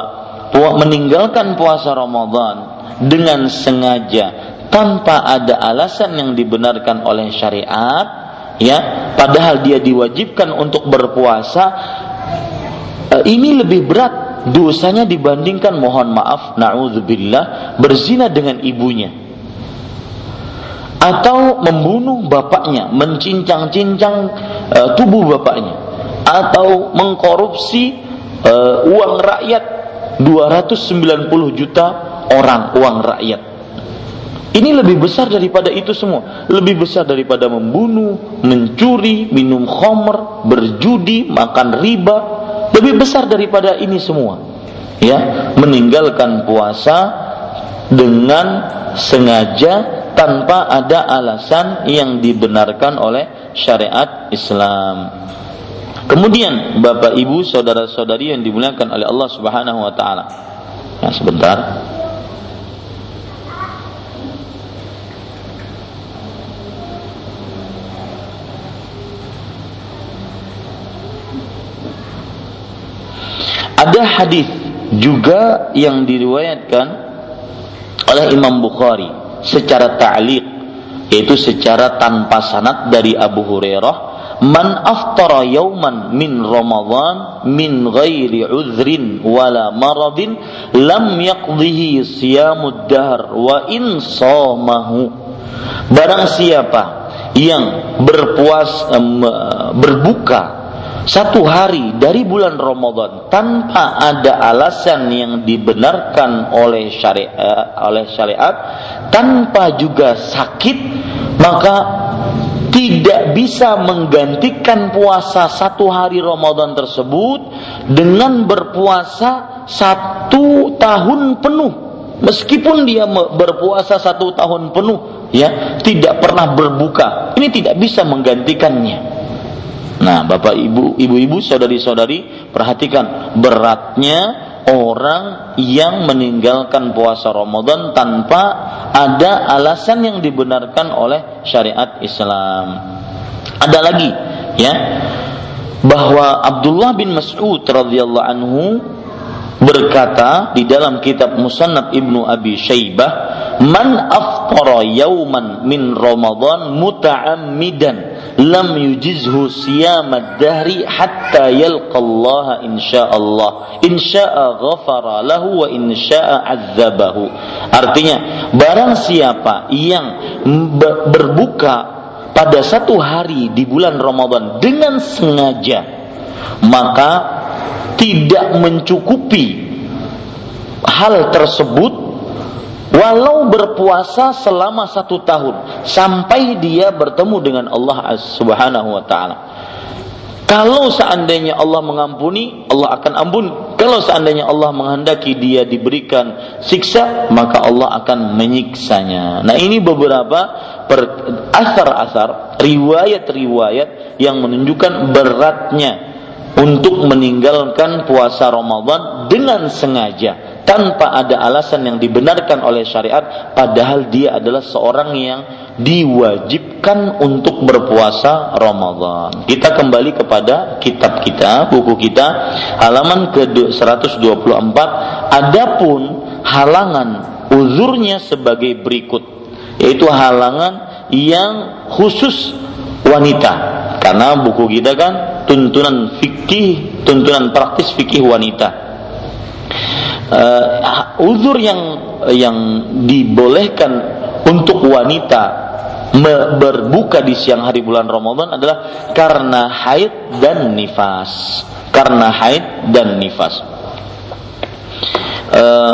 meninggalkan puasa Ramadan dengan sengaja tanpa ada alasan yang dibenarkan oleh syariat ya padahal dia diwajibkan untuk berpuasa ini lebih berat dosanya dibandingkan mohon maaf naudzubillah berzina dengan ibunya atau membunuh bapaknya, mencincang-cincang uh, tubuh bapaknya atau mengkorupsi uh, uang rakyat 290 juta orang uang rakyat. Ini lebih besar daripada itu semua. Lebih besar daripada membunuh, mencuri, minum khamr, berjudi, makan riba, lebih besar daripada ini semua. Ya, meninggalkan puasa dengan sengaja tanpa ada alasan yang dibenarkan oleh syariat Islam. Kemudian Bapak Ibu saudara-saudari yang dimuliakan oleh Allah Subhanahu wa taala. Ya, sebentar. Ada hadis juga yang diriwayatkan oleh Imam Bukhari secara ta'liq yaitu secara tanpa sanad dari Abu Hurairah man aftara yauman min Ramadan min ghairi udhrin wala maradin lam yaqdihi siyamud dahr wa in samahu. Barang siapa yang berpuas berbuka satu hari dari bulan Ramadan tanpa ada alasan yang dibenarkan oleh syariat oleh syariat tanpa juga sakit maka tidak bisa menggantikan puasa satu hari Ramadan tersebut dengan berpuasa satu tahun penuh. Meskipun dia berpuasa satu tahun penuh ya tidak pernah berbuka. Ini tidak bisa menggantikannya Nah, Bapak Ibu, ibu-ibu, saudari-saudari, perhatikan beratnya orang yang meninggalkan puasa Ramadan tanpa ada alasan yang dibenarkan oleh syariat Islam. Ada lagi, ya, bahwa Abdullah bin Mas'ud radhiyallahu anhu berkata di dalam kitab Musannaf Ibnu Abi Syaibah, "Man aftara yauman min Ramadan muta'ammidan lam yujizhu siyamad dahri hatta yalqa Allah insyaallah. Insya'a ghafara lahu wa insya'a azzabahu artinya barang siapa yang berbuka pada satu hari di bulan Ramadan dengan sengaja maka tidak mencukupi hal tersebut walau berpuasa selama satu tahun sampai dia bertemu dengan Allah Subhanahu wa taala. Kalau seandainya Allah mengampuni, Allah akan ampun. Kalau seandainya Allah menghendaki dia diberikan siksa, maka Allah akan menyiksanya. Nah, ini beberapa asar-asar, riwayat-riwayat yang menunjukkan beratnya untuk meninggalkan puasa Ramadan dengan sengaja tanpa ada alasan yang dibenarkan oleh syariat padahal dia adalah seorang yang diwajibkan untuk berpuasa Ramadan. Kita kembali kepada kitab kita, buku kita halaman ke 124. Adapun halangan uzurnya sebagai berikut yaitu halangan yang khusus wanita karena buku kita kan tuntunan fikih tuntunan praktis fikih wanita uh, uzur yang yang dibolehkan untuk wanita berbuka di siang hari bulan Ramadan adalah karena haid dan nifas. Karena haid dan nifas. Uh,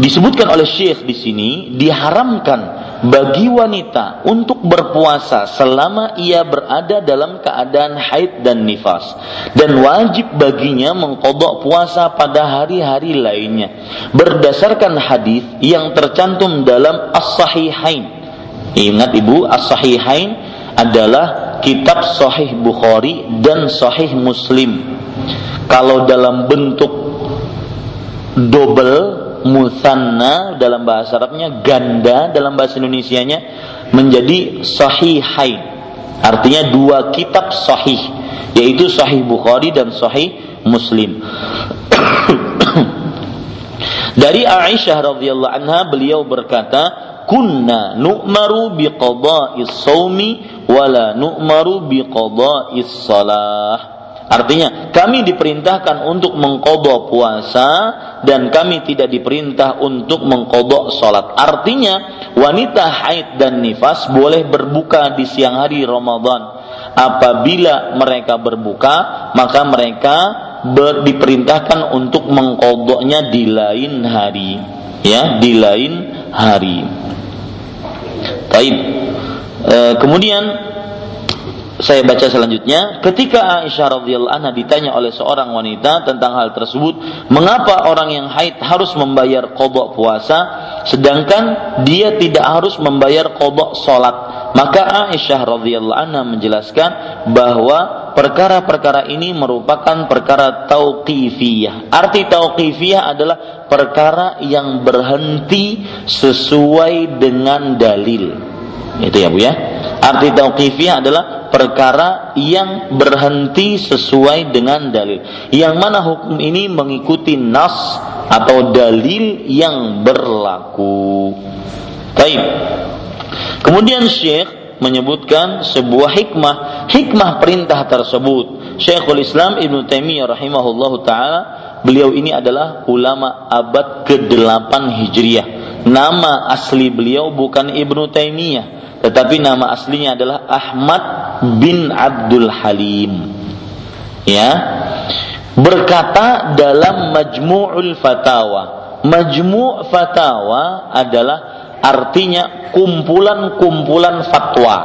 disebutkan oleh Syekh di sini diharamkan bagi wanita untuk berpuasa selama ia berada dalam keadaan haid dan nifas. Dan wajib baginya mengkodok puasa pada hari-hari lainnya. Berdasarkan hadis yang tercantum dalam as-sahihain. Ingat ibu as-sahihain adalah kitab sahih Bukhari dan sahih Muslim. Kalau dalam bentuk double musanna dalam bahasa Arabnya ganda dalam bahasa Indonesianya menjadi sahihain. Artinya dua kitab sahih yaitu sahih Bukhari dan sahih Muslim. Dari Aisyah radhiyallahu anha beliau berkata kunna nu'maru biqada'is saumi wala nu'maru biqada'is salah. Artinya kami diperintahkan untuk mengkodok puasa dan kami tidak diperintah untuk mengkodok sholat. Artinya wanita haid dan nifas boleh berbuka di siang hari Ramadan. Apabila mereka berbuka, maka mereka ber, diperintahkan untuk mengkodoknya di lain hari. Ya, di lain hari. Baik. E, kemudian saya baca selanjutnya, ketika Aisyah radhiyallahu anha ditanya oleh seorang wanita tentang hal tersebut, mengapa orang yang haid harus membayar kodok puasa, sedangkan dia tidak harus membayar kodok sholat? Maka Aisyah radhiyallahu anha menjelaskan bahwa perkara-perkara ini merupakan perkara tauqifiyah. Arti tauqifiyah adalah perkara yang berhenti sesuai dengan dalil. Itu ya Bu ya. Arti tauqifiyah adalah perkara yang berhenti sesuai dengan dalil. Yang mana hukum ini mengikuti nas atau dalil yang berlaku. Baik. Kemudian Syekh menyebutkan sebuah hikmah, hikmah perintah tersebut. Syekhul Islam Ibnu Taimiyah rahimahullahu taala, beliau ini adalah ulama abad ke-8 Hijriah. Nama asli beliau bukan Ibnu Taimiyah, tetapi nama aslinya adalah Ahmad bin Abdul Halim. Ya. Berkata dalam Majmu'ul Fatawa. Majmu' Fatawa adalah artinya kumpulan-kumpulan fatwa.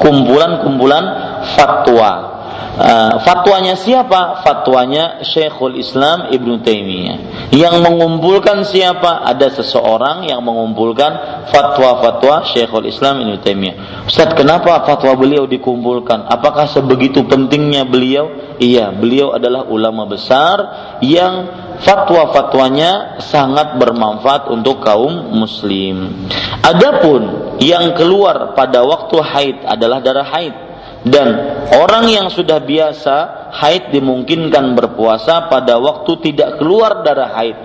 Kumpulan-kumpulan fatwa. Uh, fatwanya siapa? Fatwanya Syekhul Islam Ibnu Taimiyah. Yang mengumpulkan siapa? Ada seseorang yang mengumpulkan fatwa-fatwa Syekhul Islam Ibnu Taimiyah. Ustaz, kenapa fatwa beliau dikumpulkan? Apakah sebegitu pentingnya beliau? Iya, beliau adalah ulama besar yang fatwa-fatwanya sangat bermanfaat untuk kaum muslim. Adapun yang keluar pada waktu haid adalah darah haid dan orang yang sudah biasa haid dimungkinkan berpuasa pada waktu tidak keluar darah haid.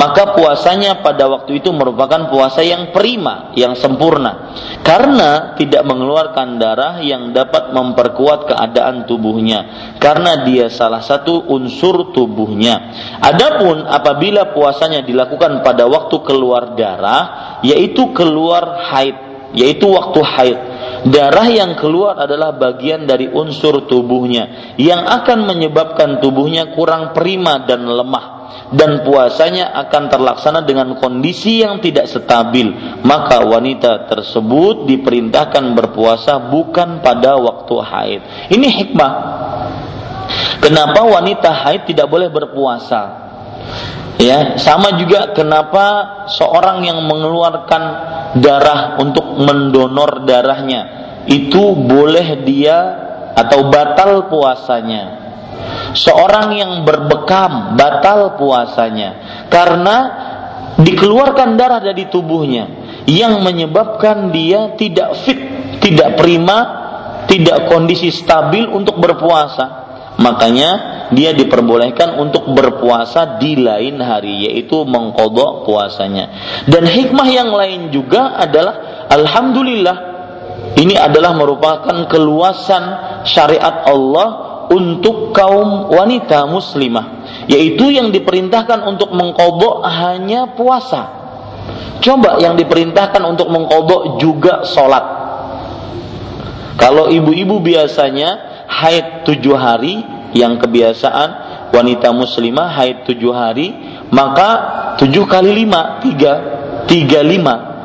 Maka puasanya pada waktu itu merupakan puasa yang prima yang sempurna. Karena tidak mengeluarkan darah yang dapat memperkuat keadaan tubuhnya. Karena dia salah satu unsur tubuhnya. Adapun apabila puasanya dilakukan pada waktu keluar darah yaitu keluar haid yaitu waktu haid Darah yang keluar adalah bagian dari unsur tubuhnya yang akan menyebabkan tubuhnya kurang prima dan lemah dan puasanya akan terlaksana dengan kondisi yang tidak stabil. Maka wanita tersebut diperintahkan berpuasa bukan pada waktu haid. Ini hikmah. Kenapa wanita haid tidak boleh berpuasa Ya, sama juga kenapa seorang yang mengeluarkan darah untuk mendonor darahnya itu boleh dia atau batal puasanya. Seorang yang berbekam batal puasanya karena dikeluarkan darah dari tubuhnya yang menyebabkan dia tidak fit, tidak prima, tidak kondisi stabil untuk berpuasa. Makanya dia diperbolehkan untuk berpuasa di lain hari yaitu mengkodok puasanya. Dan hikmah yang lain juga adalah alhamdulillah ini adalah merupakan keluasan syariat Allah untuk kaum wanita muslimah yaitu yang diperintahkan untuk mengkodok hanya puasa. Coba yang diperintahkan untuk mengkodok juga sholat. Kalau ibu-ibu biasanya haid tujuh hari yang kebiasaan wanita muslimah haid tujuh hari maka tujuh kali lima tiga tiga lima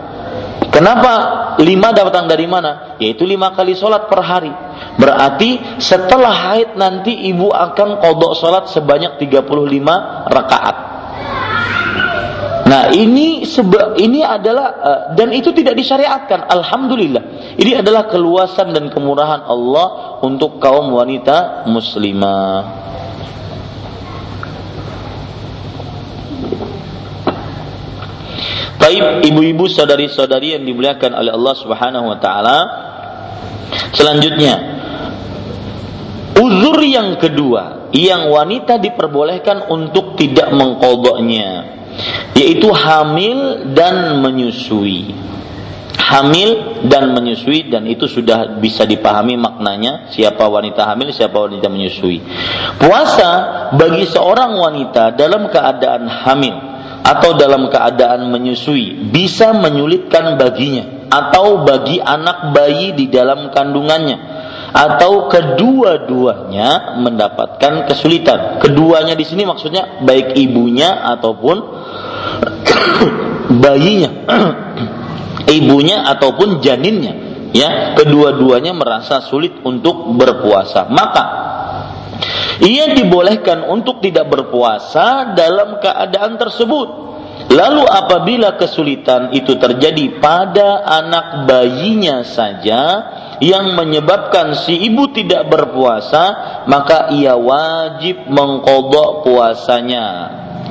Kenapa lima datang dari mana? Yaitu lima kali sholat per hari. Berarti setelah haid nanti ibu akan kodok sholat sebanyak 35 rakaat. Nah ini seba, ini adalah uh, dan itu tidak disyariatkan. Alhamdulillah. Ini adalah keluasan dan kemurahan Allah untuk kaum wanita muslimah. Baik ibu-ibu saudari-saudari yang dimuliakan oleh Allah Subhanahu wa taala. Selanjutnya uzur yang kedua yang wanita diperbolehkan untuk tidak mengkodoknya yaitu hamil dan menyusui. Hamil dan menyusui dan itu sudah bisa dipahami maknanya siapa wanita hamil siapa wanita menyusui. Puasa bagi seorang wanita dalam keadaan hamil atau dalam keadaan menyusui bisa menyulitkan baginya atau bagi anak bayi di dalam kandungannya atau kedua-duanya mendapatkan kesulitan. Keduanya di sini maksudnya baik ibunya ataupun bayinya. ibunya ataupun janinnya, ya, kedua-duanya merasa sulit untuk berpuasa. Maka ia dibolehkan untuk tidak berpuasa dalam keadaan tersebut Lalu apabila kesulitan itu terjadi pada anak bayinya saja yang menyebabkan si ibu tidak berpuasa, maka ia wajib mengkodok puasanya.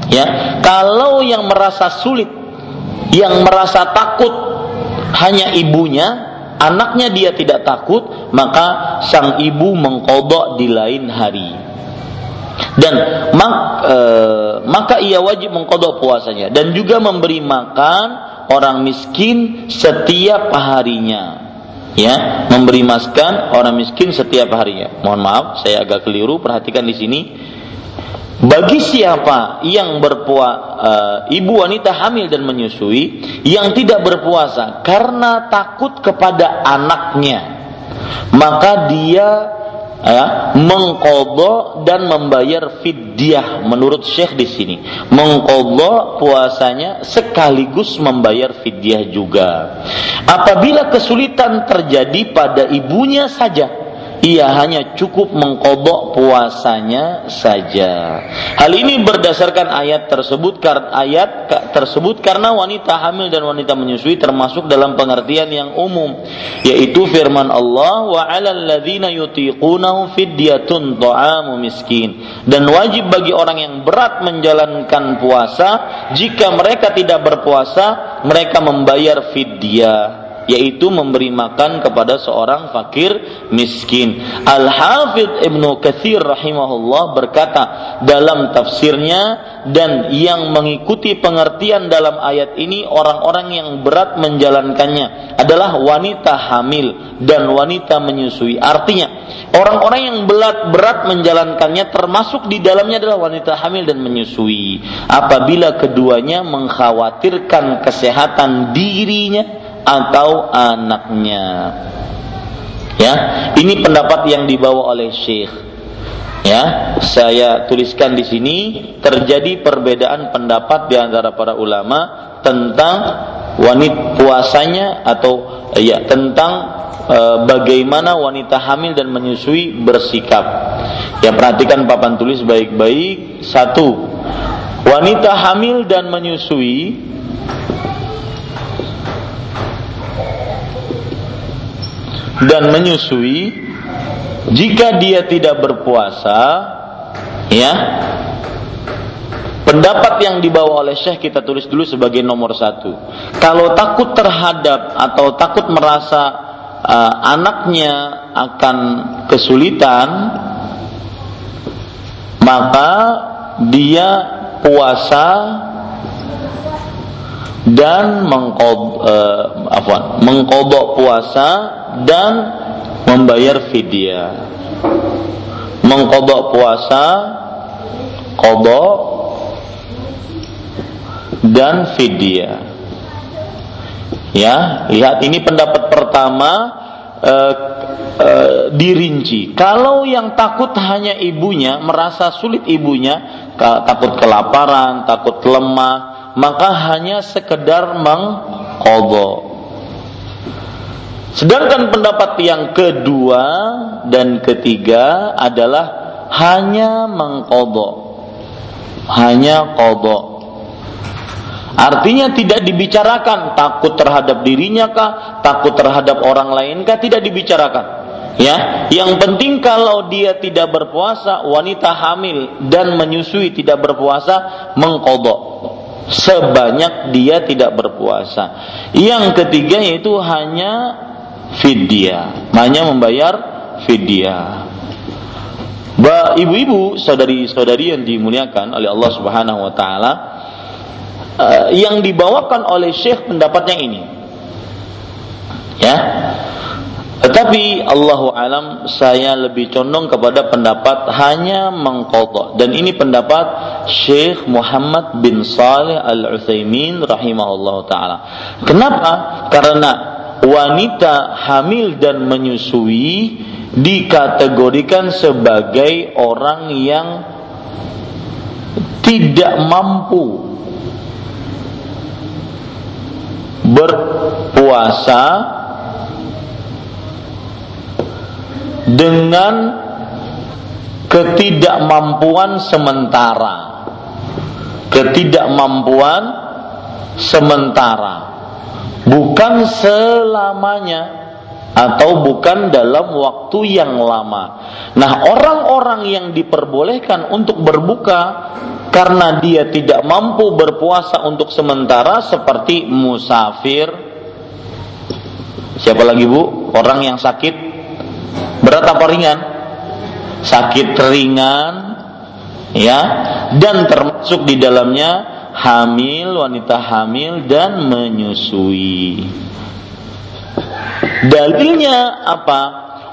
Ya, kalau yang merasa sulit, yang merasa takut hanya ibunya, anaknya dia tidak takut, maka sang ibu mengkodok di lain hari dan mak, e, maka ia wajib mengkodok puasanya dan juga memberi makan orang miskin setiap harinya ya memberi makan orang miskin setiap harinya. Mohon maaf saya agak keliru perhatikan di sini. Bagi siapa yang berpuasa e, ibu wanita hamil dan menyusui yang tidak berpuasa karena takut kepada anaknya maka dia ya, mengkodok dan membayar fidyah menurut Syekh di sini. Mengkodok puasanya sekaligus membayar fidyah juga. Apabila kesulitan terjadi pada ibunya saja, ia hanya cukup mengkodok puasanya saja. Hal ini berdasarkan ayat tersebut ayat tersebut karena wanita hamil dan wanita menyusui termasuk dalam pengertian yang umum yaitu firman Allah wa miskin dan wajib bagi orang yang berat menjalankan puasa jika mereka tidak berpuasa mereka membayar fidyah yaitu memberi makan kepada seorang fakir miskin. Al-Hafidh Ibnu Katsir rahimahullah berkata dalam tafsirnya dan yang mengikuti pengertian dalam ayat ini orang-orang yang berat menjalankannya adalah wanita hamil dan wanita menyusui. Artinya, orang-orang yang berat berat menjalankannya termasuk di dalamnya adalah wanita hamil dan menyusui. Apabila keduanya mengkhawatirkan kesehatan dirinya atau anaknya. Ya, ini pendapat yang dibawa oleh Syekh. Ya, saya tuliskan di sini terjadi perbedaan pendapat di antara para ulama tentang wanita puasanya atau ya tentang e, bagaimana wanita hamil dan menyusui bersikap. Ya perhatikan papan tulis baik-baik. Satu, wanita hamil dan menyusui dan menyusui jika dia tidak berpuasa ya pendapat yang dibawa oleh Syekh kita tulis dulu sebagai nomor satu. Kalau takut terhadap atau takut merasa uh, anaknya akan kesulitan maka dia puasa dan mengkod, uh, mengkodok puasa dan membayar fidyah. Mengkodok puasa, kodok dan fidyah. Ya, lihat ini pendapat pertama eh, eh, dirinci. Kalau yang takut hanya ibunya, merasa sulit ibunya, takut kelaparan, takut lemah, maka hanya sekedar mengkodok Sedangkan pendapat yang kedua dan ketiga adalah hanya mengkodok. Hanya kodok. Artinya tidak dibicarakan takut terhadap dirinya kah, takut terhadap orang lain kah, tidak dibicarakan. Ya, yang penting kalau dia tidak berpuasa, wanita hamil dan menyusui tidak berpuasa, mengkodok sebanyak dia tidak berpuasa. Yang ketiga yaitu hanya fidyah, hanya membayar fidyah. Ibu-ibu, saudari-saudari yang dimuliakan oleh Allah Subhanahu wa taala, uh, yang dibawakan oleh Syekh pendapatnya ini. Ya. Tetapi Allahu alam saya lebih condong kepada pendapat hanya mengkodok dan ini pendapat Syekh Muhammad bin Saleh Al Utsaimin rahimahullah taala. Kenapa? Karena wanita hamil dan menyusui dikategorikan sebagai orang yang tidak mampu berpuasa dengan ketidakmampuan sementara ketidakmampuan sementara, bukan selamanya atau bukan dalam waktu yang lama. Nah, orang-orang yang diperbolehkan untuk berbuka karena dia tidak mampu berpuasa untuk sementara seperti musafir. Siapa lagi, Bu? Orang yang sakit berat apa ringan? Sakit ringan ya, dan termasuk di dalamnya hamil, wanita hamil dan menyusui. Dalilnya apa?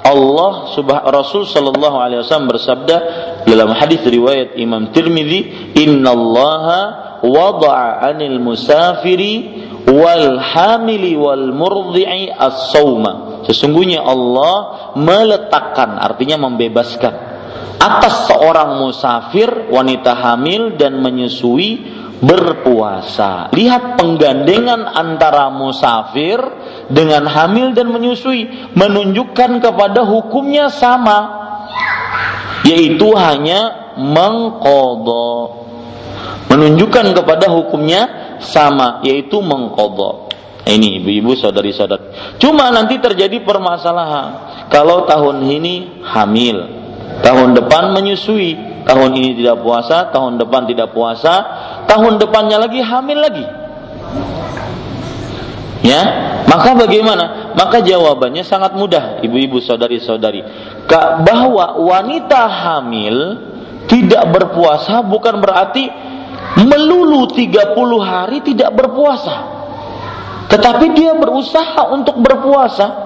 Allah subhanahu Rasul sallallahu alaihi wasallam bersabda dalam hadis riwayat Imam Tirmizi, "Innallaha wada'a 'anil musafiri wal hamili as-sauma." Sesungguhnya Allah meletakkan artinya membebaskan atas seorang musafir, wanita hamil dan menyusui berpuasa. Lihat penggandengan antara musafir dengan hamil dan menyusui menunjukkan kepada hukumnya sama yaitu hanya mengkodo menunjukkan kepada hukumnya sama yaitu mengkodo ini ibu-ibu saudari-saudari cuma nanti terjadi permasalahan kalau tahun ini hamil tahun depan menyusui tahun ini tidak puasa tahun depan tidak puasa tahun depannya lagi hamil lagi Ya, maka bagaimana? Maka jawabannya sangat mudah, ibu-ibu saudari-saudari. Bahwa wanita hamil tidak berpuasa bukan berarti melulu 30 hari tidak berpuasa. Tetapi dia berusaha untuk berpuasa.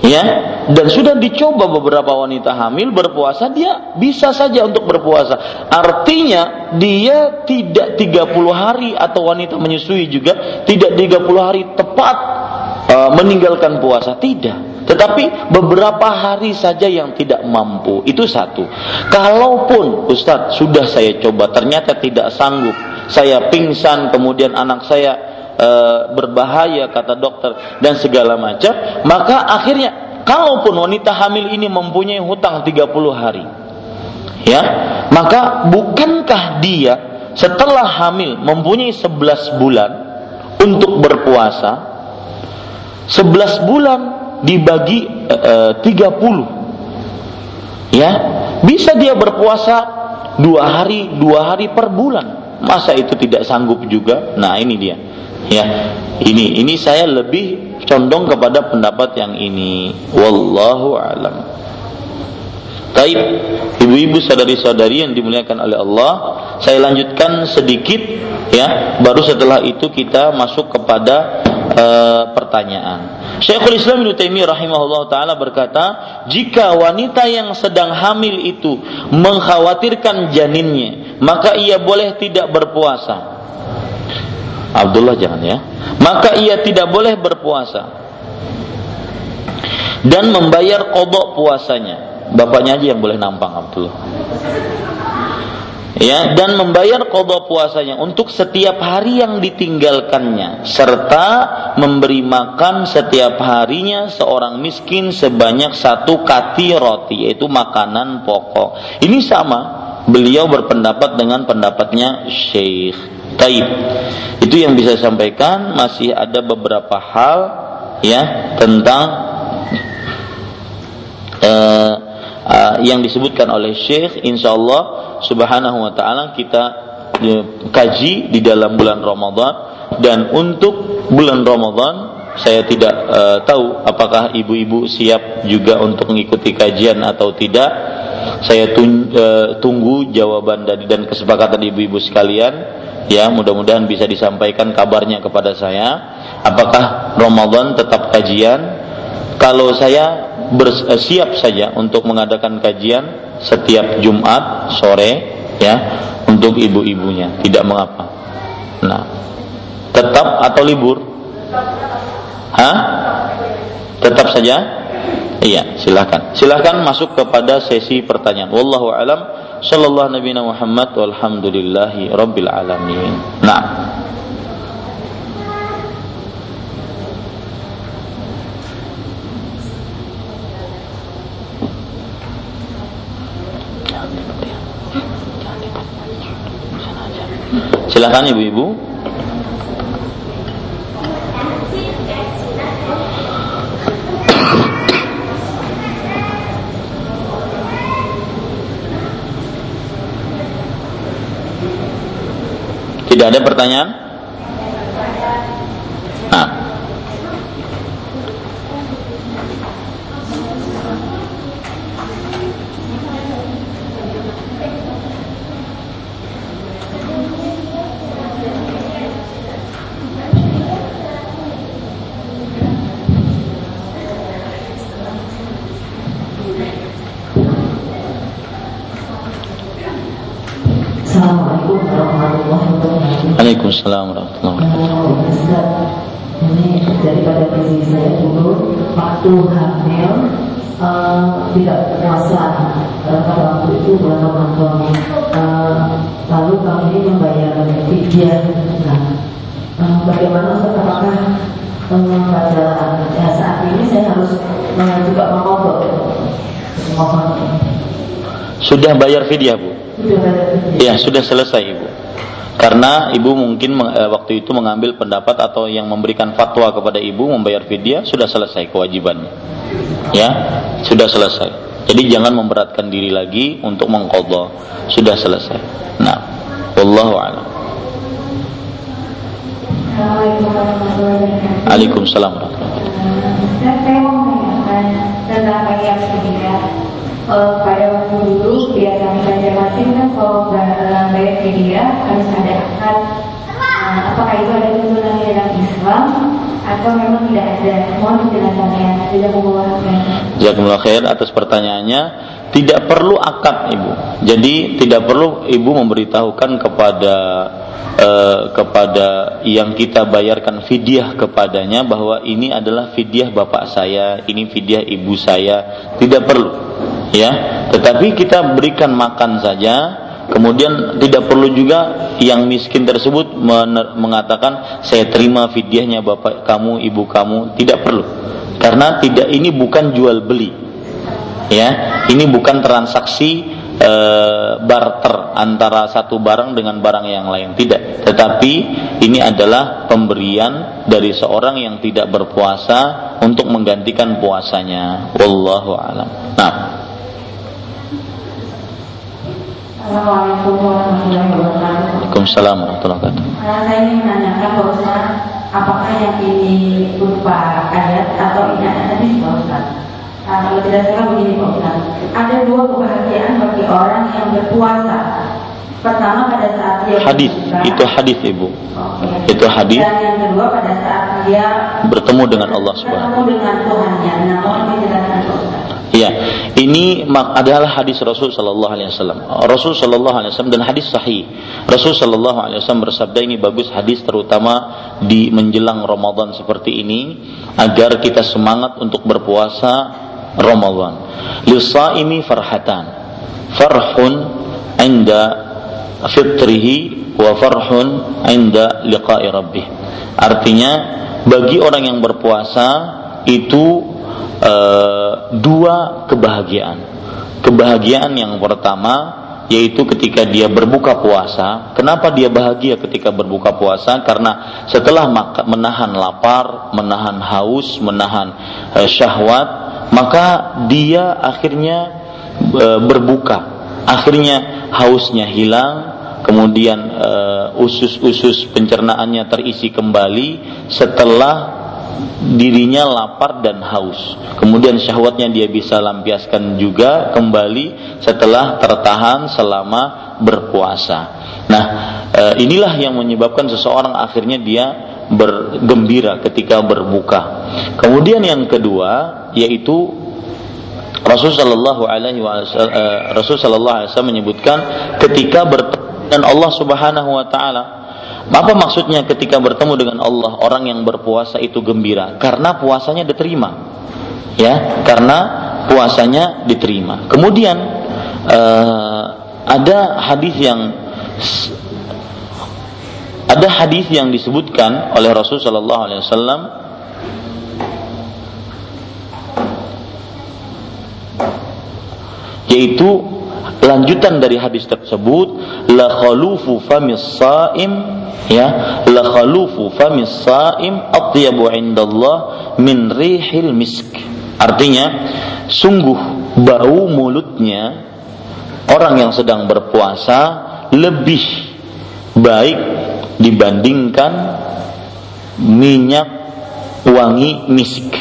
Ya dan sudah dicoba beberapa wanita hamil berpuasa dia bisa saja untuk berpuasa. Artinya dia tidak 30 hari atau wanita menyusui juga tidak 30 hari tepat uh, meninggalkan puasa. Tidak tetapi beberapa hari saja yang tidak mampu. Itu satu. Kalaupun Ustadz sudah saya coba ternyata tidak sanggup. Saya pingsan kemudian anak saya e, berbahaya kata dokter dan segala macam, maka akhirnya kalaupun wanita hamil ini mempunyai hutang 30 hari, ya, maka bukankah dia setelah hamil mempunyai 11 bulan untuk berpuasa? 11 bulan dibagi e, e, 30 ya bisa dia berpuasa dua hari dua hari per bulan. Masa itu tidak sanggup juga? Nah ini dia. Ya ini ini saya lebih condong kepada pendapat yang ini. Wallahu alam. Taib, ibu-ibu sadari-sadari yang dimuliakan oleh Allah, saya lanjutkan sedikit ya, baru setelah itu kita masuk kepada uh, pertanyaan. Syekhul Islam Ibnu Taimiyah rahimahullah taala berkata, jika wanita yang sedang hamil itu mengkhawatirkan janinnya, maka ia boleh tidak berpuasa. Abdullah jangan ya. Maka ia tidak boleh berpuasa dan membayar kodok puasanya. Bapaknya aja yang boleh nampang Abdullah. Ya, dan membayar kodok puasanya untuk setiap hari yang ditinggalkannya, serta memberi makan setiap harinya seorang miskin sebanyak satu kati roti, yaitu makanan pokok. Ini sama, beliau berpendapat dengan pendapatnya Syekh Taib. Itu yang bisa saya sampaikan. Masih ada beberapa hal ya tentang uh, uh, yang disebutkan oleh Syekh. Insya Allah Subhanahu Wa Taala kita uh, kaji di dalam bulan Ramadan dan untuk bulan Ramadan saya tidak uh, tahu apakah ibu-ibu siap juga untuk mengikuti kajian atau tidak. Saya tun, uh, tunggu jawaban dari dan kesepakatan ibu-ibu sekalian ya mudah-mudahan bisa disampaikan kabarnya kepada saya apakah Ramadan tetap kajian kalau saya bersiap saja untuk mengadakan kajian setiap Jumat sore ya untuk ibu-ibunya tidak mengapa nah tetap atau libur Hah? tetap saja iya silahkan silahkan masuk kepada sesi pertanyaan wallahu alam sallallahu nabi Muhammad walhamdulillahi rabbil alamin. Nah. Silahkan ibu-ibu. Tidak ada pertanyaan? Waalaikumsalam warahmatullahi wabarakatuh. ini daripada diri saya dulu waktu hamil uh, tidak puasa uh, pada waktu itu bulan Ramadan. Uh, lalu kami membayar fidyah. Nah, uh, bagaimana apakah uh, pada ya, saat ini saya harus uh, juga mengobok mohon Sudah bayar fidyah, Bu? sudah bayar fidyah. Ya, sudah selesai, Ibu. Karena ibu mungkin eh, waktu itu mengambil pendapat atau yang memberikan fatwa kepada ibu membayar fidyah sudah selesai kewajibannya. Ya, sudah selesai. Jadi jangan memberatkan diri lagi untuk mengqadha. Sudah selesai. Nah, wallahu a'lam. Waalaikumsalam warahmatullahi wabarakatuh. Saya mau menanyakan tentang fidyah. Eh, pada waktu dulu biasa belajar masing kan kalau ba- bayar fidyah harus ada akad. Nah, apakah itu ada tuntunan di dalam Islam atau memang tidak ada? Mohon penjelasannya. Tidak. Jazakumullah khair atas pertanyaannya. Tidak perlu akad ibu. Jadi tidak perlu ibu memberitahukan kepada eh, kepada yang kita bayarkan fidyah kepadanya bahwa ini adalah fidyah bapak saya, ini fidyah ibu saya. Tidak perlu. Ya, tetapi kita berikan makan saja. Kemudian tidak perlu juga yang miskin tersebut mengatakan saya terima fidyahnya bapak kamu, ibu kamu. Tidak perlu. Karena tidak ini bukan jual beli ya ini bukan transaksi e, barter antara satu barang dengan barang yang lain tidak tetapi ini adalah pemberian dari seorang yang tidak berpuasa untuk menggantikan puasanya wallahu alam nah Assalamualaikum warahmatullahi wabarakatuh. Waalaikumsalam warahmatullahi wabarakatuh Nah, saya ingin menanyakan Pak Ustaz, apakah yang ini berupa ayat atau ini ada hadis Pak Ustaz? Nah, kalau tidak salah begini Pak Ustaz, ada dua kebahagiaan bagi orang yang berpuasa. Pertama pada saat dia hadis itu hadis ibu Oke. itu hadis Dan yang kedua pada saat dia bertemu dengan Allah subhanahu bertemu dengan Tuhannya. Nah, mohon dijelaskan Pak Ustaz. Ya, ini adalah hadis Rasul Shallallahu Alaihi Wasallam. Rasul Shallallahu Alaihi Wasallam dan hadis sahih. Rasul Shallallahu Alaihi Wasallam bersabda ini bagus hadis terutama di menjelang Ramadan seperti ini agar kita semangat untuk berpuasa Ramadan. Lisaimi farhatan, farhun anda fitrihi wa farhun inda liqa'i rabbih. Artinya bagi orang yang berpuasa itu eh, dua kebahagiaan. Kebahagiaan yang pertama yaitu ketika dia berbuka puasa. Kenapa dia bahagia ketika berbuka puasa? Karena setelah menahan lapar, menahan haus, menahan eh, syahwat, maka dia akhirnya eh, berbuka. Akhirnya hausnya hilang, kemudian usus-usus pencernaannya terisi kembali setelah dirinya lapar dan haus. Kemudian syahwatnya dia bisa lampiaskan juga kembali setelah tertahan selama berpuasa. Nah, eh, inilah yang menyebabkan seseorang akhirnya dia bergembira ketika berbuka. Kemudian yang kedua yaitu Rasul Shallallahu Alaihi Wasallam Rasul Shallallahu Alaihi Wasallam menyebutkan ketika bertemu dengan Allah Subhanahu Wa Taala. Apa maksudnya ketika bertemu dengan Allah orang yang berpuasa itu gembira? Karena puasanya diterima, ya, karena puasanya diterima. Kemudian eh, ada hadis yang ada hadis yang disebutkan oleh Rasul Shallallahu Alaihi Wasallam yaitu lanjutan dari hadis tersebut la khalufu famis saim ya la khalufu famis saim atyabu indallah min rihil misk artinya sungguh bau mulutnya orang yang sedang berpuasa lebih baik dibandingkan minyak wangi misk.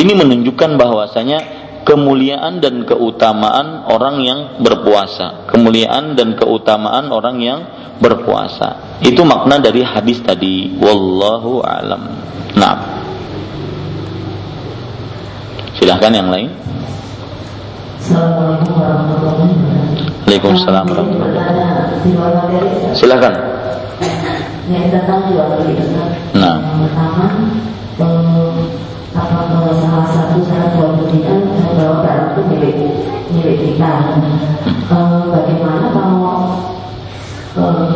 Ini menunjukkan bahwasanya kemuliaan dan keutamaan orang yang berpuasa, kemuliaan dan keutamaan orang yang berpuasa. Itu makna dari hadis tadi. Wallahu alam. Nah. Silahkan yang lain. Assalamualaikum warahmatullahi wabarakatuh. Waalaikumsalam warahmatullahi wabarakatuh. Silakan. Yang datang jual beli Nah. Yang pertama, eh, apakah salah satu syarat jual barang itu milik milik kita. Eh, bagaimana kalau eh,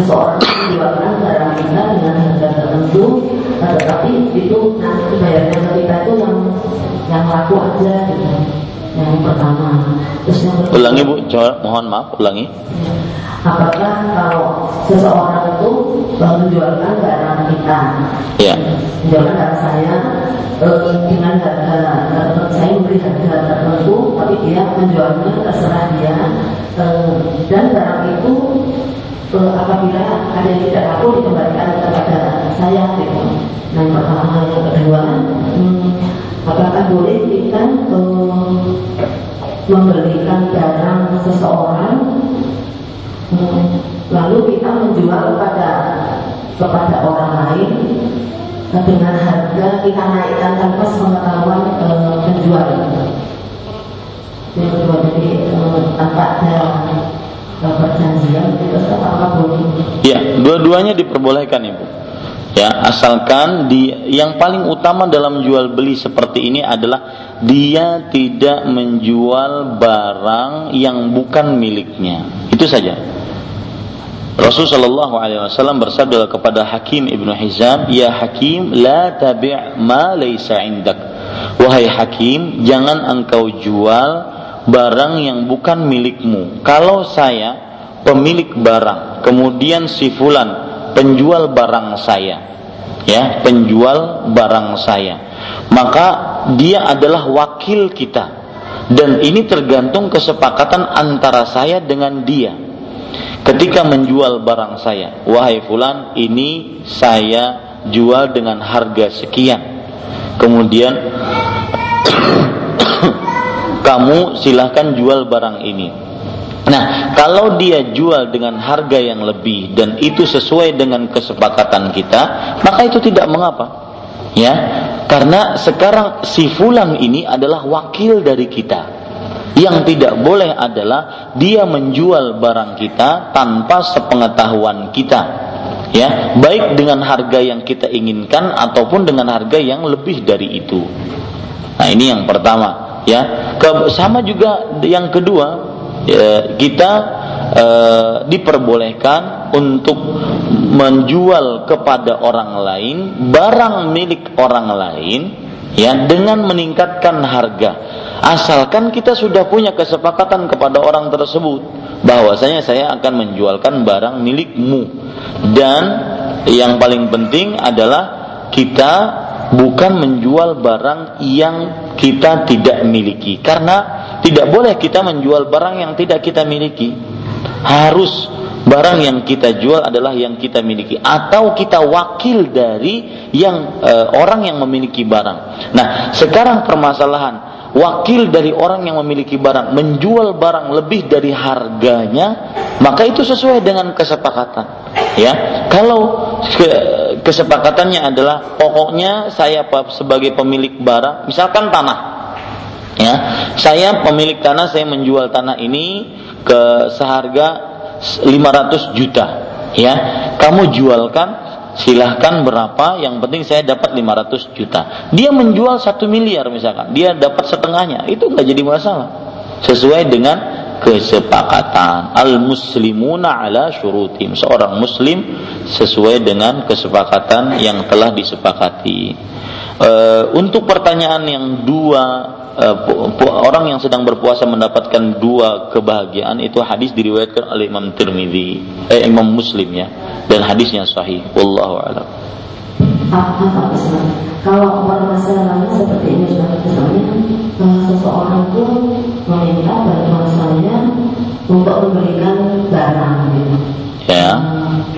seseorang menjualkan barang kita dengan harga tertentu, tetapi itu nanti bayarnya ke kita itu yang yang laku aja gitu. Yang pertama. Terus yang kedua, Ulangi Bu, coba mohon maaf, ulangi. apakah kalau seseorang itu menjualkan barang kita Ya. menjualkan barang saya eh, dengan harga saya memberi harga tertentu tapi dia menjualnya terserah dia eh, dan barang itu eh, apabila ada yang tidak laku dikembalikan kepada saya gitu. Nah yang pertama yang kedua hmm, apakah boleh kita eh, membelikan barang seseorang Hmm, lalu kita menjual kepada kepada orang lain eh, dengan harga kita naikkan tanpa pengetahuan eh, penjual. Yang kedua jadi tanpa ada perjanjian itu apa boleh? Ya, dua-duanya diperbolehkan Ibu. Ya, asalkan di yang paling utama dalam jual beli seperti ini adalah dia tidak menjual barang yang bukan miliknya. Itu saja. Rasulullah Wasallam bersabda kepada Hakim ibnu Hizam, Ya Hakim, la tabi' ma laysa indak. Wahai Hakim, jangan engkau jual barang yang bukan milikmu. Kalau saya pemilik barang, kemudian si fulan penjual barang saya, ya penjual barang saya, maka dia adalah wakil kita. Dan ini tergantung kesepakatan antara saya dengan dia. Ketika menjual barang saya wahai fulan ini saya jual dengan harga sekian. Kemudian kamu silahkan jual barang ini Nah, kalau dia jual dengan harga yang lebih dan itu sesuai dengan kesepakatan kita, maka itu tidak mengapa. Ya, karena sekarang si fulan ini adalah wakil dari kita. Yang tidak boleh adalah dia menjual barang kita tanpa sepengetahuan kita. Ya, baik dengan harga yang kita inginkan ataupun dengan harga yang lebih dari itu. Nah, ini yang pertama, ya. Sama juga yang kedua, ya, kita e, diperbolehkan untuk menjual kepada orang lain barang milik orang lain ya dengan meningkatkan harga. Asalkan kita sudah punya kesepakatan kepada orang tersebut bahwasanya saya akan menjualkan barang milikmu. Dan yang paling penting adalah kita bukan menjual barang yang kita tidak miliki. Karena tidak boleh kita menjual barang yang tidak kita miliki. Harus barang yang kita jual adalah yang kita miliki atau kita wakil dari yang e, orang yang memiliki barang. Nah, sekarang permasalahan wakil dari orang yang memiliki barang menjual barang lebih dari harganya, maka itu sesuai dengan kesepakatan. Ya, kalau ke, kesepakatannya adalah pokoknya saya sebagai pemilik barang, misalkan tanah, ya saya pemilik tanah saya menjual tanah ini ke seharga 500 juta. Ya kamu jualkan silahkan berapa yang penting saya dapat 500 juta. Dia menjual satu miliar misalkan dia dapat setengahnya. Itu nggak jadi masalah. Sesuai dengan kesepakatan. Al muslimuna ala syurutim. Seorang muslim sesuai dengan kesepakatan yang telah disepakati e, untuk pertanyaan yang dua uh, orang yang sedang berpuasa mendapatkan dua kebahagiaan itu hadis diriwayatkan oleh Imam Tirmidzi, eh, Imam Muslim ya, dan hadisnya sahih. Wallahu a'lam. Kalau permasalahannya seperti ini, misalnya seseorang itu meminta bantuan saya untuk memberikan barang, gitu. Ya.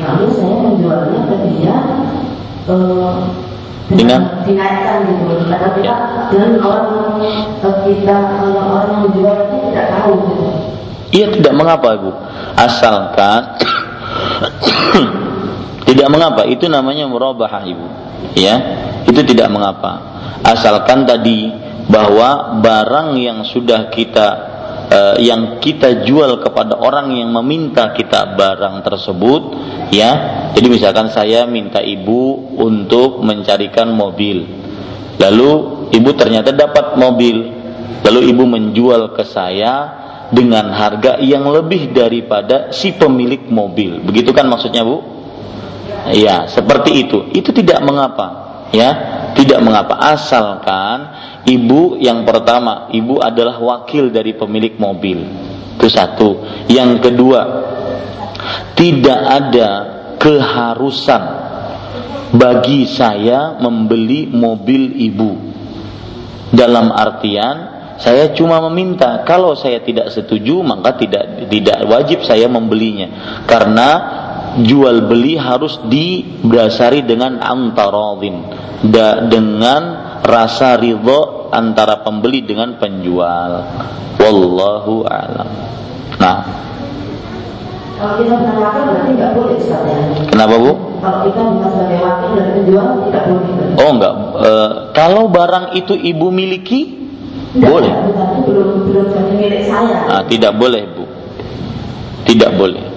lalu saya menjualnya ke dia uh, dengan dinaikkan gitu karena kita Ya. dan orang eh, kita orang orang yang menjual itu tidak tahu gitu Iya tidak mengapa ibu, asalkan tidak mengapa. Itu namanya murabahah ibu, ya itu tidak mengapa, asalkan tadi bahwa barang yang sudah kita eh, yang kita jual kepada orang yang meminta kita barang tersebut, ya jadi misalkan saya minta ibu untuk mencarikan mobil, lalu ibu ternyata dapat mobil, lalu ibu menjual ke saya dengan harga yang lebih daripada si pemilik mobil. Begitu kan maksudnya, Bu? Ya, seperti itu. Itu tidak mengapa. Ya, tidak mengapa asalkan ibu yang pertama, ibu adalah wakil dari pemilik mobil. Itu satu. Yang kedua, tidak ada keharusan bagi saya membeli mobil ibu. Dalam artian saya cuma meminta kalau saya tidak setuju maka tidak tidak wajib saya membelinya karena jual beli harus didasari dengan antaradin da, dengan rasa ridho antara pembeli dengan penjual. Wallahu alam. Nah. Kalau kita bukan wakil berarti nggak boleh Ustaz ya? Kenapa bu? Kalau kita bukan sebagai wakil dan penjual tidak boleh oh enggak. Eh, kalau barang itu ibu miliki Tidak, boleh. belum belum milik saya. Ah, tidak boleh bu. Tidak boleh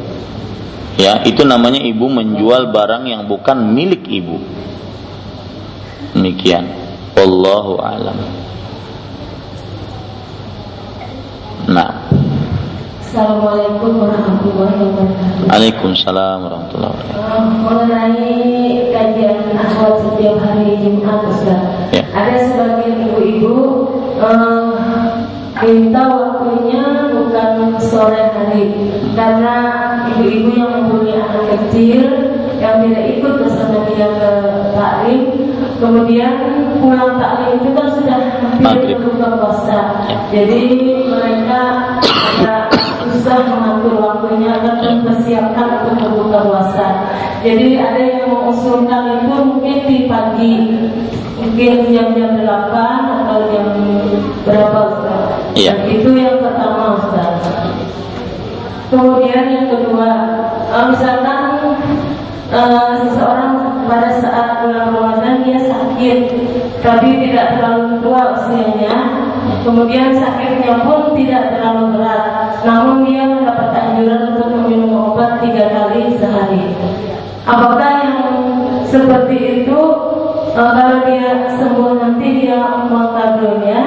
ya itu namanya ibu menjual barang yang bukan milik ibu. Demikian. Wallahu alam. Nah. Assalamualaikum warahmatullahi wabarakatuh. Waalaikumsalam warahmatullahi wabarakatuh. Eh, mengenai kajian akhwat setiap hari Jumat Ustaz. Ya. Ada sebagian ibu-ibu eh, minta waktunya sore hari. Karena ibu-ibu yang mempunyai anak kecil yang tidak ikut bersama dia ke taklim kemudian pulang taklim itu kan sudah hampir berbuka puasa. Jadi mereka agak susah mengatur waktunya dan mempersiapkan untuk berbuka puasa. Jadi ada yang mengusulkan itu mungkin di pagi, mungkin jam-jam 8 atau jam berapa Ustaz? Iya. Itu yang pertama Ustaz. Kemudian yang kedua, misalkan eh, seseorang pada saat bulan Ramadan dia sakit, tapi tidak terlalu tua usianya, kemudian sakitnya pun tidak terlalu berat, namun dia mendapat anjuran untuk meminum obat tiga kali sehari. Apakah yang seperti itu eh, kalau dia sembuh nanti dia mengkadonya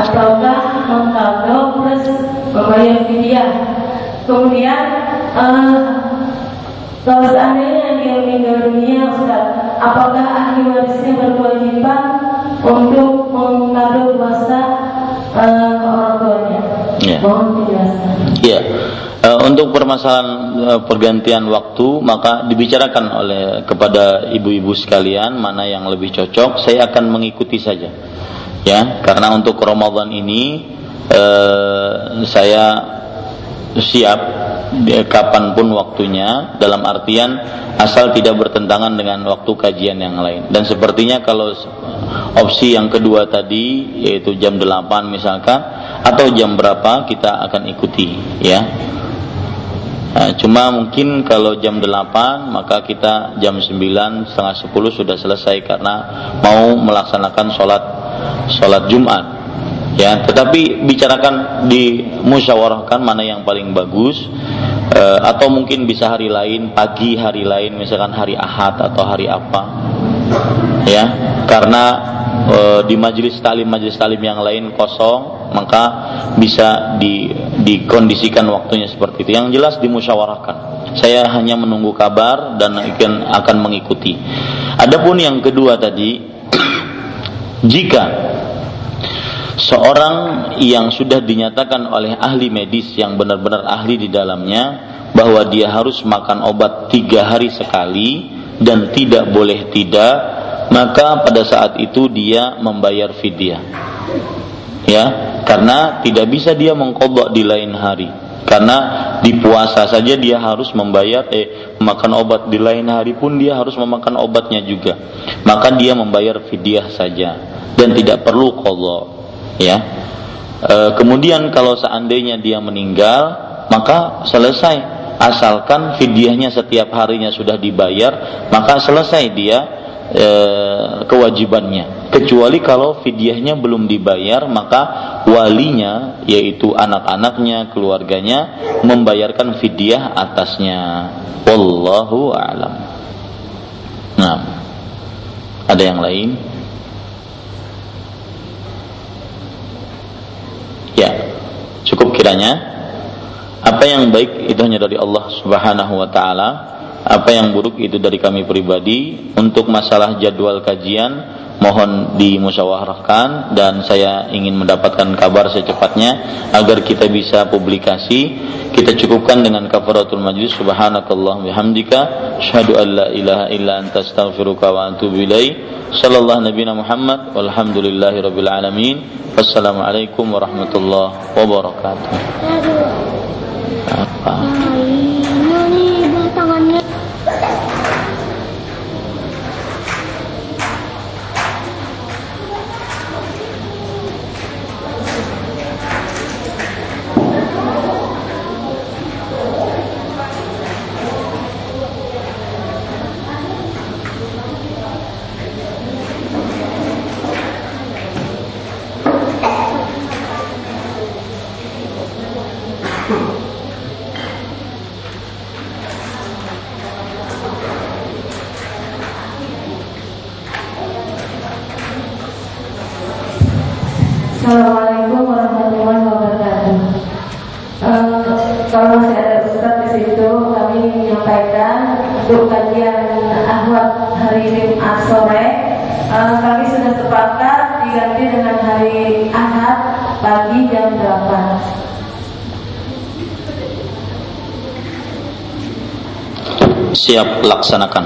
ataukah mengkado plus membayar fidyah? Kemudian eh, kalau seandainya dia meninggal dunia Ustaz, apakah ahli warisnya berkewajiban untuk mengkado puasa Ya, Eh, untuk permasalahan eh, pergantian waktu maka dibicarakan oleh kepada ibu-ibu sekalian mana yang lebih cocok. Saya akan mengikuti saja, ya, karena untuk Ramadan ini eh, saya siap kapan pun waktunya dalam artian asal tidak bertentangan dengan waktu kajian yang lain. Dan sepertinya kalau opsi yang kedua tadi yaitu jam 8 misalkan atau jam berapa kita akan ikuti ya. Nah, cuma mungkin kalau jam 8 maka kita jam 9 setengah 10 sudah selesai karena mau melaksanakan sholat sholat Jumat ya tetapi bicarakan di musyawarahkan mana yang paling bagus eh, atau mungkin bisa hari lain pagi hari lain misalkan hari Ahad atau hari apa. Ya karena eh, di majelis talim majelis talim yang lain kosong maka bisa di dikondisikan waktunya seperti itu. Yang jelas dimusyawarahkan. Saya hanya menunggu kabar dan akan akan mengikuti. Adapun yang kedua tadi jika seorang yang sudah dinyatakan oleh ahli medis yang benar-benar ahli di dalamnya bahwa dia harus makan obat tiga hari sekali dan tidak boleh tidak maka pada saat itu dia membayar fidyah. Ya karena tidak bisa dia mengkodok di lain hari. Karena di puasa saja dia harus membayar eh makan obat di lain hari pun dia harus memakan obatnya juga. Maka dia membayar fidyah saja dan tidak perlu qadha ya. E, kemudian kalau seandainya dia meninggal maka selesai. Asalkan fidyahnya setiap harinya sudah dibayar maka selesai dia e, kewajibannya. Kecuali kalau fidyahnya belum dibayar maka walinya yaitu anak-anaknya keluarganya membayarkan fidyah atasnya. Wallahu alam. Nah ada yang lain ya cukup kiranya. Apa yang baik itu hanya dari Allah Subhanahu wa taala. Apa yang buruk itu dari kami pribadi. Untuk masalah jadwal kajian mohon dimusyawarahkan dan saya ingin mendapatkan kabar secepatnya agar kita bisa publikasi. Kita cukupkan dengan kafaratul majlis. Subhanakallah bihamdika. Asyhadu an la ilaha illa anta astaghfiruka wa atubu ilaik sallallahu muhammad walhamdulillahi rabbil alamin wassalamualaikum warahmatullahi wabarakatuh apa ini tangannya Assalamualaikum warahmatullahi wabarakatuh. Uh, kalau masih ada Ustaz di situ, kami menyampaikan untuk kajian ahwat hari Jumat sore, uh, kami sudah sepakat diganti dengan hari Ahad pagi jam 8. Siap laksanakan.